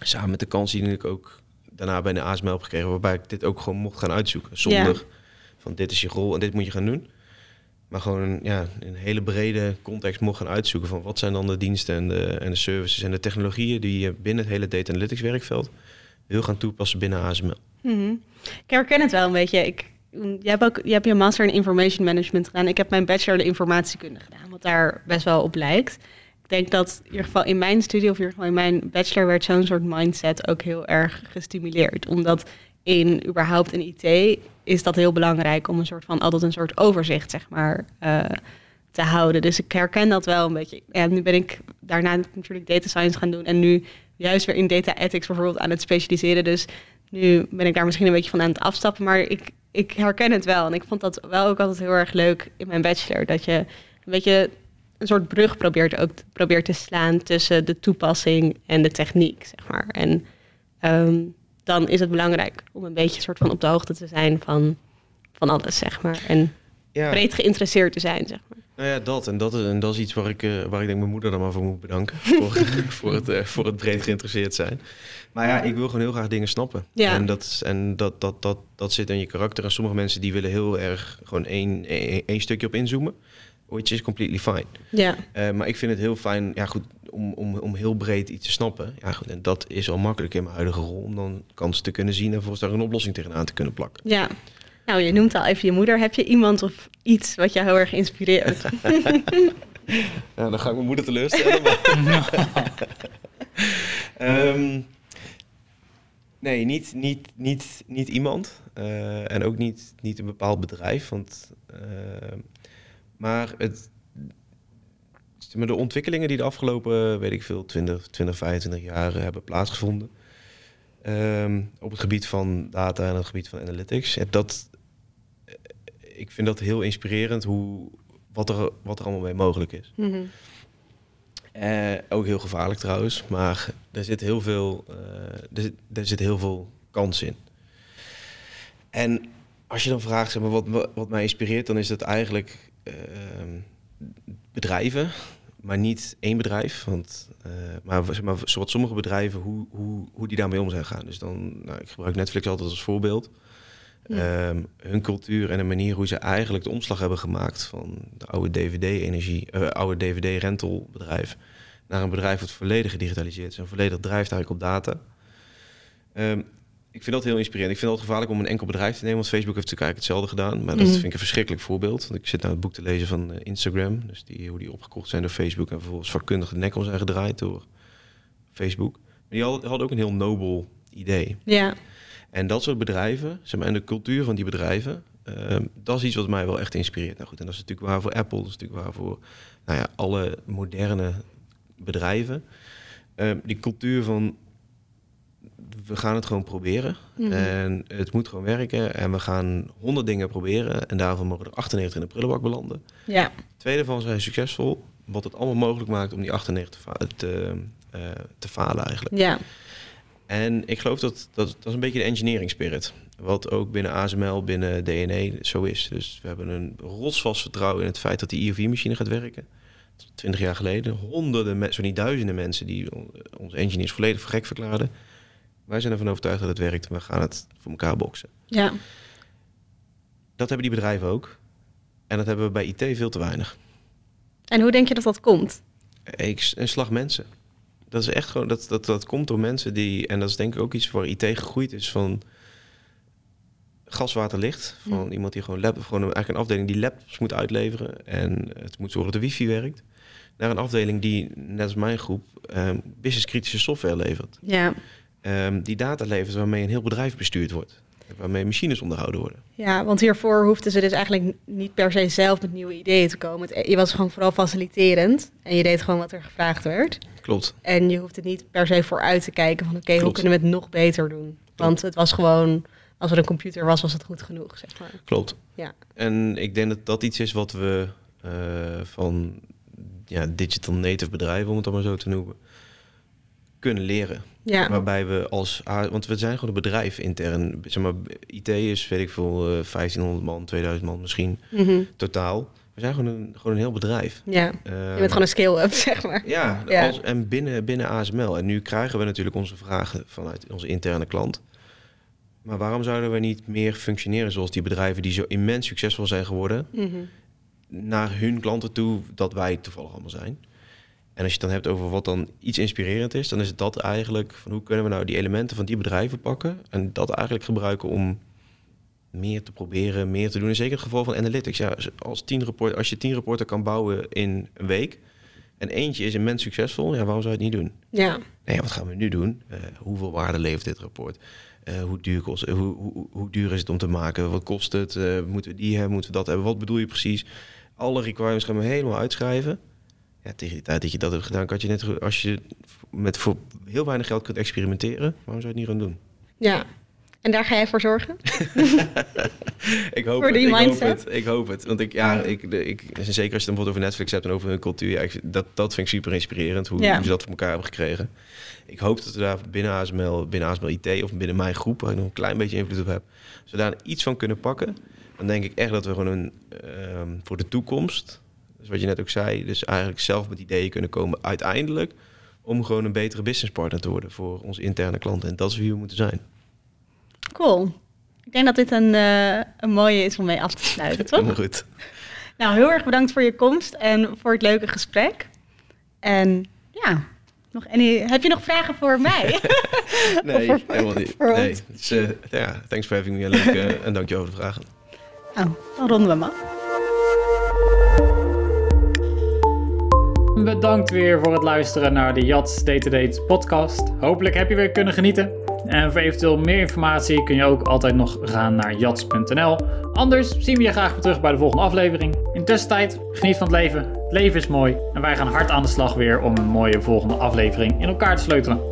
Samen met de kans die ik ook daarna bij de ASML heb gekregen, waarbij ik dit ook gewoon mocht gaan uitzoeken. Zonder Ja. van dit is je rol en dit moet je gaan doen. Maar gewoon een, ja, een hele brede context mocht gaan uitzoeken van wat zijn dan de diensten en de, en de services en de technologieën die je binnen het hele data analytics werkveld wil gaan toepassen binnen ASML. Mhm. Ik herken het wel een beetje. Ik, jij, hebt ook, jij hebt je master in information management gedaan. Ik heb mijn bachelor de informatiekunde gedaan, wat daar best wel op lijkt. Denk dat in ieder geval in mijn studie, of in ieder geval in mijn bachelor, werd zo'n soort mindset ook heel erg gestimuleerd. Omdat in überhaupt in IT is dat heel belangrijk om een soort van altijd een soort overzicht, zeg maar, eh, te houden. Dus ik herken dat wel een beetje. Ja, nu ben ik daarna natuurlijk data science gaan doen en nu juist weer in data ethics bijvoorbeeld aan het specialiseren. Dus nu ben ik daar misschien een beetje van aan het afstappen, maar ik, ik herken het wel. En ik vond dat wel ook altijd heel erg leuk in mijn bachelor. Dat je een beetje een soort brug probeert ook probeert te slaan tussen de toepassing en de techniek, zeg maar. En ehm, dan is het belangrijk om een beetje soort van op de hoogte te zijn van, van alles, zeg maar. En Ja, breed geïnteresseerd te zijn, zeg maar. nou ja, dat. En dat is, en dat is iets waar ik, eh, waar ik denk mijn moeder dan maar voor moet bedanken. voor, voor, het, eh, voor het breed geïnteresseerd zijn. Maar ja, ik wil gewoon heel graag dingen snappen. Ja. En, dat, is- en dat, dat, dat, dat zit in je karakter. En sommige mensen die willen heel erg gewoon één, één, één stukje op inzoomen. Which is completely fine. Ja, Eh, maar ik vind het heel fijn ja, goed, om, om, om heel breed iets te snappen. Ja, goed, en dat is al makkelijk in mijn huidige rol. Om dan kansen te kunnen zien en vervolgens daar een oplossing tegenaan te kunnen plakken. ja. Nou, je noemt al even je moeder. Heb je iemand of iets wat jou heel erg inspireert? Ja, dan ga ik mijn moeder teleurstellen. Maar... Ehm, nee, niet, niet, niet, niet iemand. Eh, en ook niet, niet een bepaald bedrijf. Want, ehm, maar het, maar de ontwikkelingen die de afgelopen, weet ik veel, 20, 20 25 jaar hebben plaatsgevonden. ehm, op het gebied van data en het gebied van analytics. Dat, eh, ik vind dat heel inspirerend hoe, wat, er, wat er allemaal mee mogelijk is. Mhm. Eh, ook heel gevaarlijk trouwens, maar er zit heel veel, eh, er, zit, er zit heel veel kans in. En als je dan vraagt, zeg maar, wat, wat mij inspireert, dan is dat eigenlijk bedrijven, maar niet één bedrijf. Want, eh, maar, zeg maar zoals sommige bedrijven, hoe, hoe, hoe die daarmee om zijn gaan. Dus dan, nou, ik gebruik Netflix altijd als voorbeeld. Ja. Ehm, hun cultuur en de manier hoe ze eigenlijk de omslag hebben gemaakt van de oude DVD-energie, eh, oude DVD-rentalbedrijf naar een bedrijf wat volledig gedigitaliseerd is en volledig drijft eigenlijk op data. Ehm, ik vind dat heel inspirerend. Ik vind het gevaarlijk om een enkel bedrijf te nemen, want Facebook heeft natuurlijk eigenlijk hetzelfde gedaan. Maar dat Mhm. vind ik een verschrikkelijk voorbeeld. Want ik zit nou het boek te lezen van eh, Instagram, dus die, hoe die opgekocht zijn door Facebook en vervolgens vakkundig de nek om zijn gedraaid door Facebook. Maar die hadden, hadden ook een heel nobel idee. Ja, En dat soort bedrijven, zeg maar, en de cultuur van die bedrijven, ehm, dat is iets wat mij wel echt inspireert. Nou goed, en dat is natuurlijk waar voor Apple, dat is natuurlijk waar voor nou ja, alle moderne bedrijven. Ehm, die cultuur van we gaan het gewoon proberen Mhm. en het moet gewoon werken en we gaan honderd dingen proberen en daarvan mogen er 98 in de prullenbak belanden. ja, Twee daarvan zijn succesvol, wat het allemaal mogelijk maakt om die 98 te, eh, te falen eigenlijk. ja. En ik geloof dat, dat dat is een beetje de engineering spirit. Wat ook binnen ASML, binnen DNE zo is. Dus we hebben een rotsvast vertrouwen in het feit dat die IOV-machine gaat werken. Twintig jaar geleden. Honderden, zo niet duizenden mensen die on- onze engineers volledig voor gek verklaarden. Wij zijn ervan overtuigd dat het werkt. We gaan het voor elkaar boksen. ja. Dat hebben die bedrijven ook. En dat hebben we bij IT veel te weinig. En hoe denk je dat dat komt? Ik, een slag mensen. Dat is echt gewoon, dat, dat, dat komt door mensen die, en dat is denk ik ook iets waar IT gegroeid is van gas, water, licht. Van iemand die gewoon, lab, gewoon eigenlijk een afdeling die laptops moet uitleveren en het moet zorgen dat de wifi werkt. Naar een afdeling die, net als mijn groep, ehm businesskritische software levert. Ja, Ehm, die data levert waarmee een heel bedrijf bestuurd wordt. Waarmee machines onderhouden worden. ja, want hiervoor hoefden ze dus eigenlijk niet per se zelf met nieuwe ideeën te komen. Het- Je was gewoon vooral faciliterend en je deed gewoon wat er gevraagd werd. Klopt. En je hoefde niet per se vooruit te kijken van oké, hoe kunnen we het nog beter doen? Want het was gewoon, als er een computer was, was het goed genoeg, zeg maar. Klopt. Ja. En ik denk dat dat iets is wat we eh, van ja, digital native bedrijven, om het dan maar zo te noemen, kunnen leren. Ja, Waarbij we als... Want we zijn gewoon een bedrijf intern. Zeg maar, IT is, weet ik veel, eh, 1500 man, 2000 man misschien Mhm. totaal. We zijn gewoon een, gewoon een heel bedrijf. Ja, je bent gewoon een scale-up, zeg maar. Ja, Ja. Als, en binnen, binnen ASML. En nu krijgen we natuurlijk onze vragen vanuit onze interne klant. Maar waarom zouden we niet meer functioneren zoals die bedrijven die zo immens succesvol zijn geworden, Mhm. naar hun klanten toe, dat wij toevallig allemaal zijn? En als je het dan hebt over wat dan iets inspirerend is, dan is het dat eigenlijk van hoe kunnen we nou die elementen van die bedrijven pakken en dat eigenlijk gebruiken om meer te proberen, meer te doen. En zeker in het geval van analytics. Ja, als, tien rapport, als je tien rapporten kan bouwen in een week en eentje is immens succesvol, ja, waarom zou je het niet doen? Ja, Nee, wat gaan we nu doen? Eh, hoeveel waarde levert dit rapport? Eh, hoe, duur kost, eh, hoe, hoe, hoe duur is het om te maken? Wat kost het? Moeten we die hebben? Moeten we dat hebben? Wat bedoel je precies? Alle requirements gaan we helemaal uitschrijven. Ja, tegen die tijd dat je dat hebt gedaan, kan je net als je met voor heel weinig geld kunt experimenteren, waarom zou je het niet gaan doen? ja. En daar ga jij voor zorgen? ik hoop Voor het, die ik hoop het, ik hoop het. Want ik, ja, ik, de, ik, zeker als je het bijvoorbeeld over Netflix hebt en over hun cultuur, ja, ik- dat, dat vind ik super inspirerend, hoe, Ja. hoe ze dat voor elkaar hebben gekregen. Ik hoop dat we daar binnen ASML, binnen ASML IT of binnen mijn groep, waar ik nog een klein beetje invloed op heb, we daar iets van kunnen pakken, dan denk ik echt dat we gewoon een, ehm, voor de toekomst, dus wat je net ook zei, dus eigenlijk zelf met ideeën kunnen komen uiteindelijk, om gewoon een betere businesspartner te worden voor onze interne klanten. En dat is wie we moeten zijn. Cool. Ik denk dat dit een, eh, een mooie is om mee af te sluiten, toch? Helemaal goed. Nou, heel erg bedankt voor je komst en voor het leuke gesprek. En ja, nog any, heb je nog vragen voor mij? Nee, Voor- helemaal niet. voor Nee, is, eh, ja, thanks for having me. En, leuk, eh, en dank je over de vragen. nou, dan ronden we hem af. Bedankt weer voor het luisteren naar de Jats Date to Date podcast. Hopelijk heb je weer kunnen genieten. En voor eventueel meer informatie kun je ook altijd nog gaan naar jats.nl. Anders zien we je graag weer terug bij de volgende aflevering. In tussentijd, geniet van het leven. Het leven is mooi en wij gaan hard aan de slag weer om een mooie volgende aflevering in elkaar te sleutelen.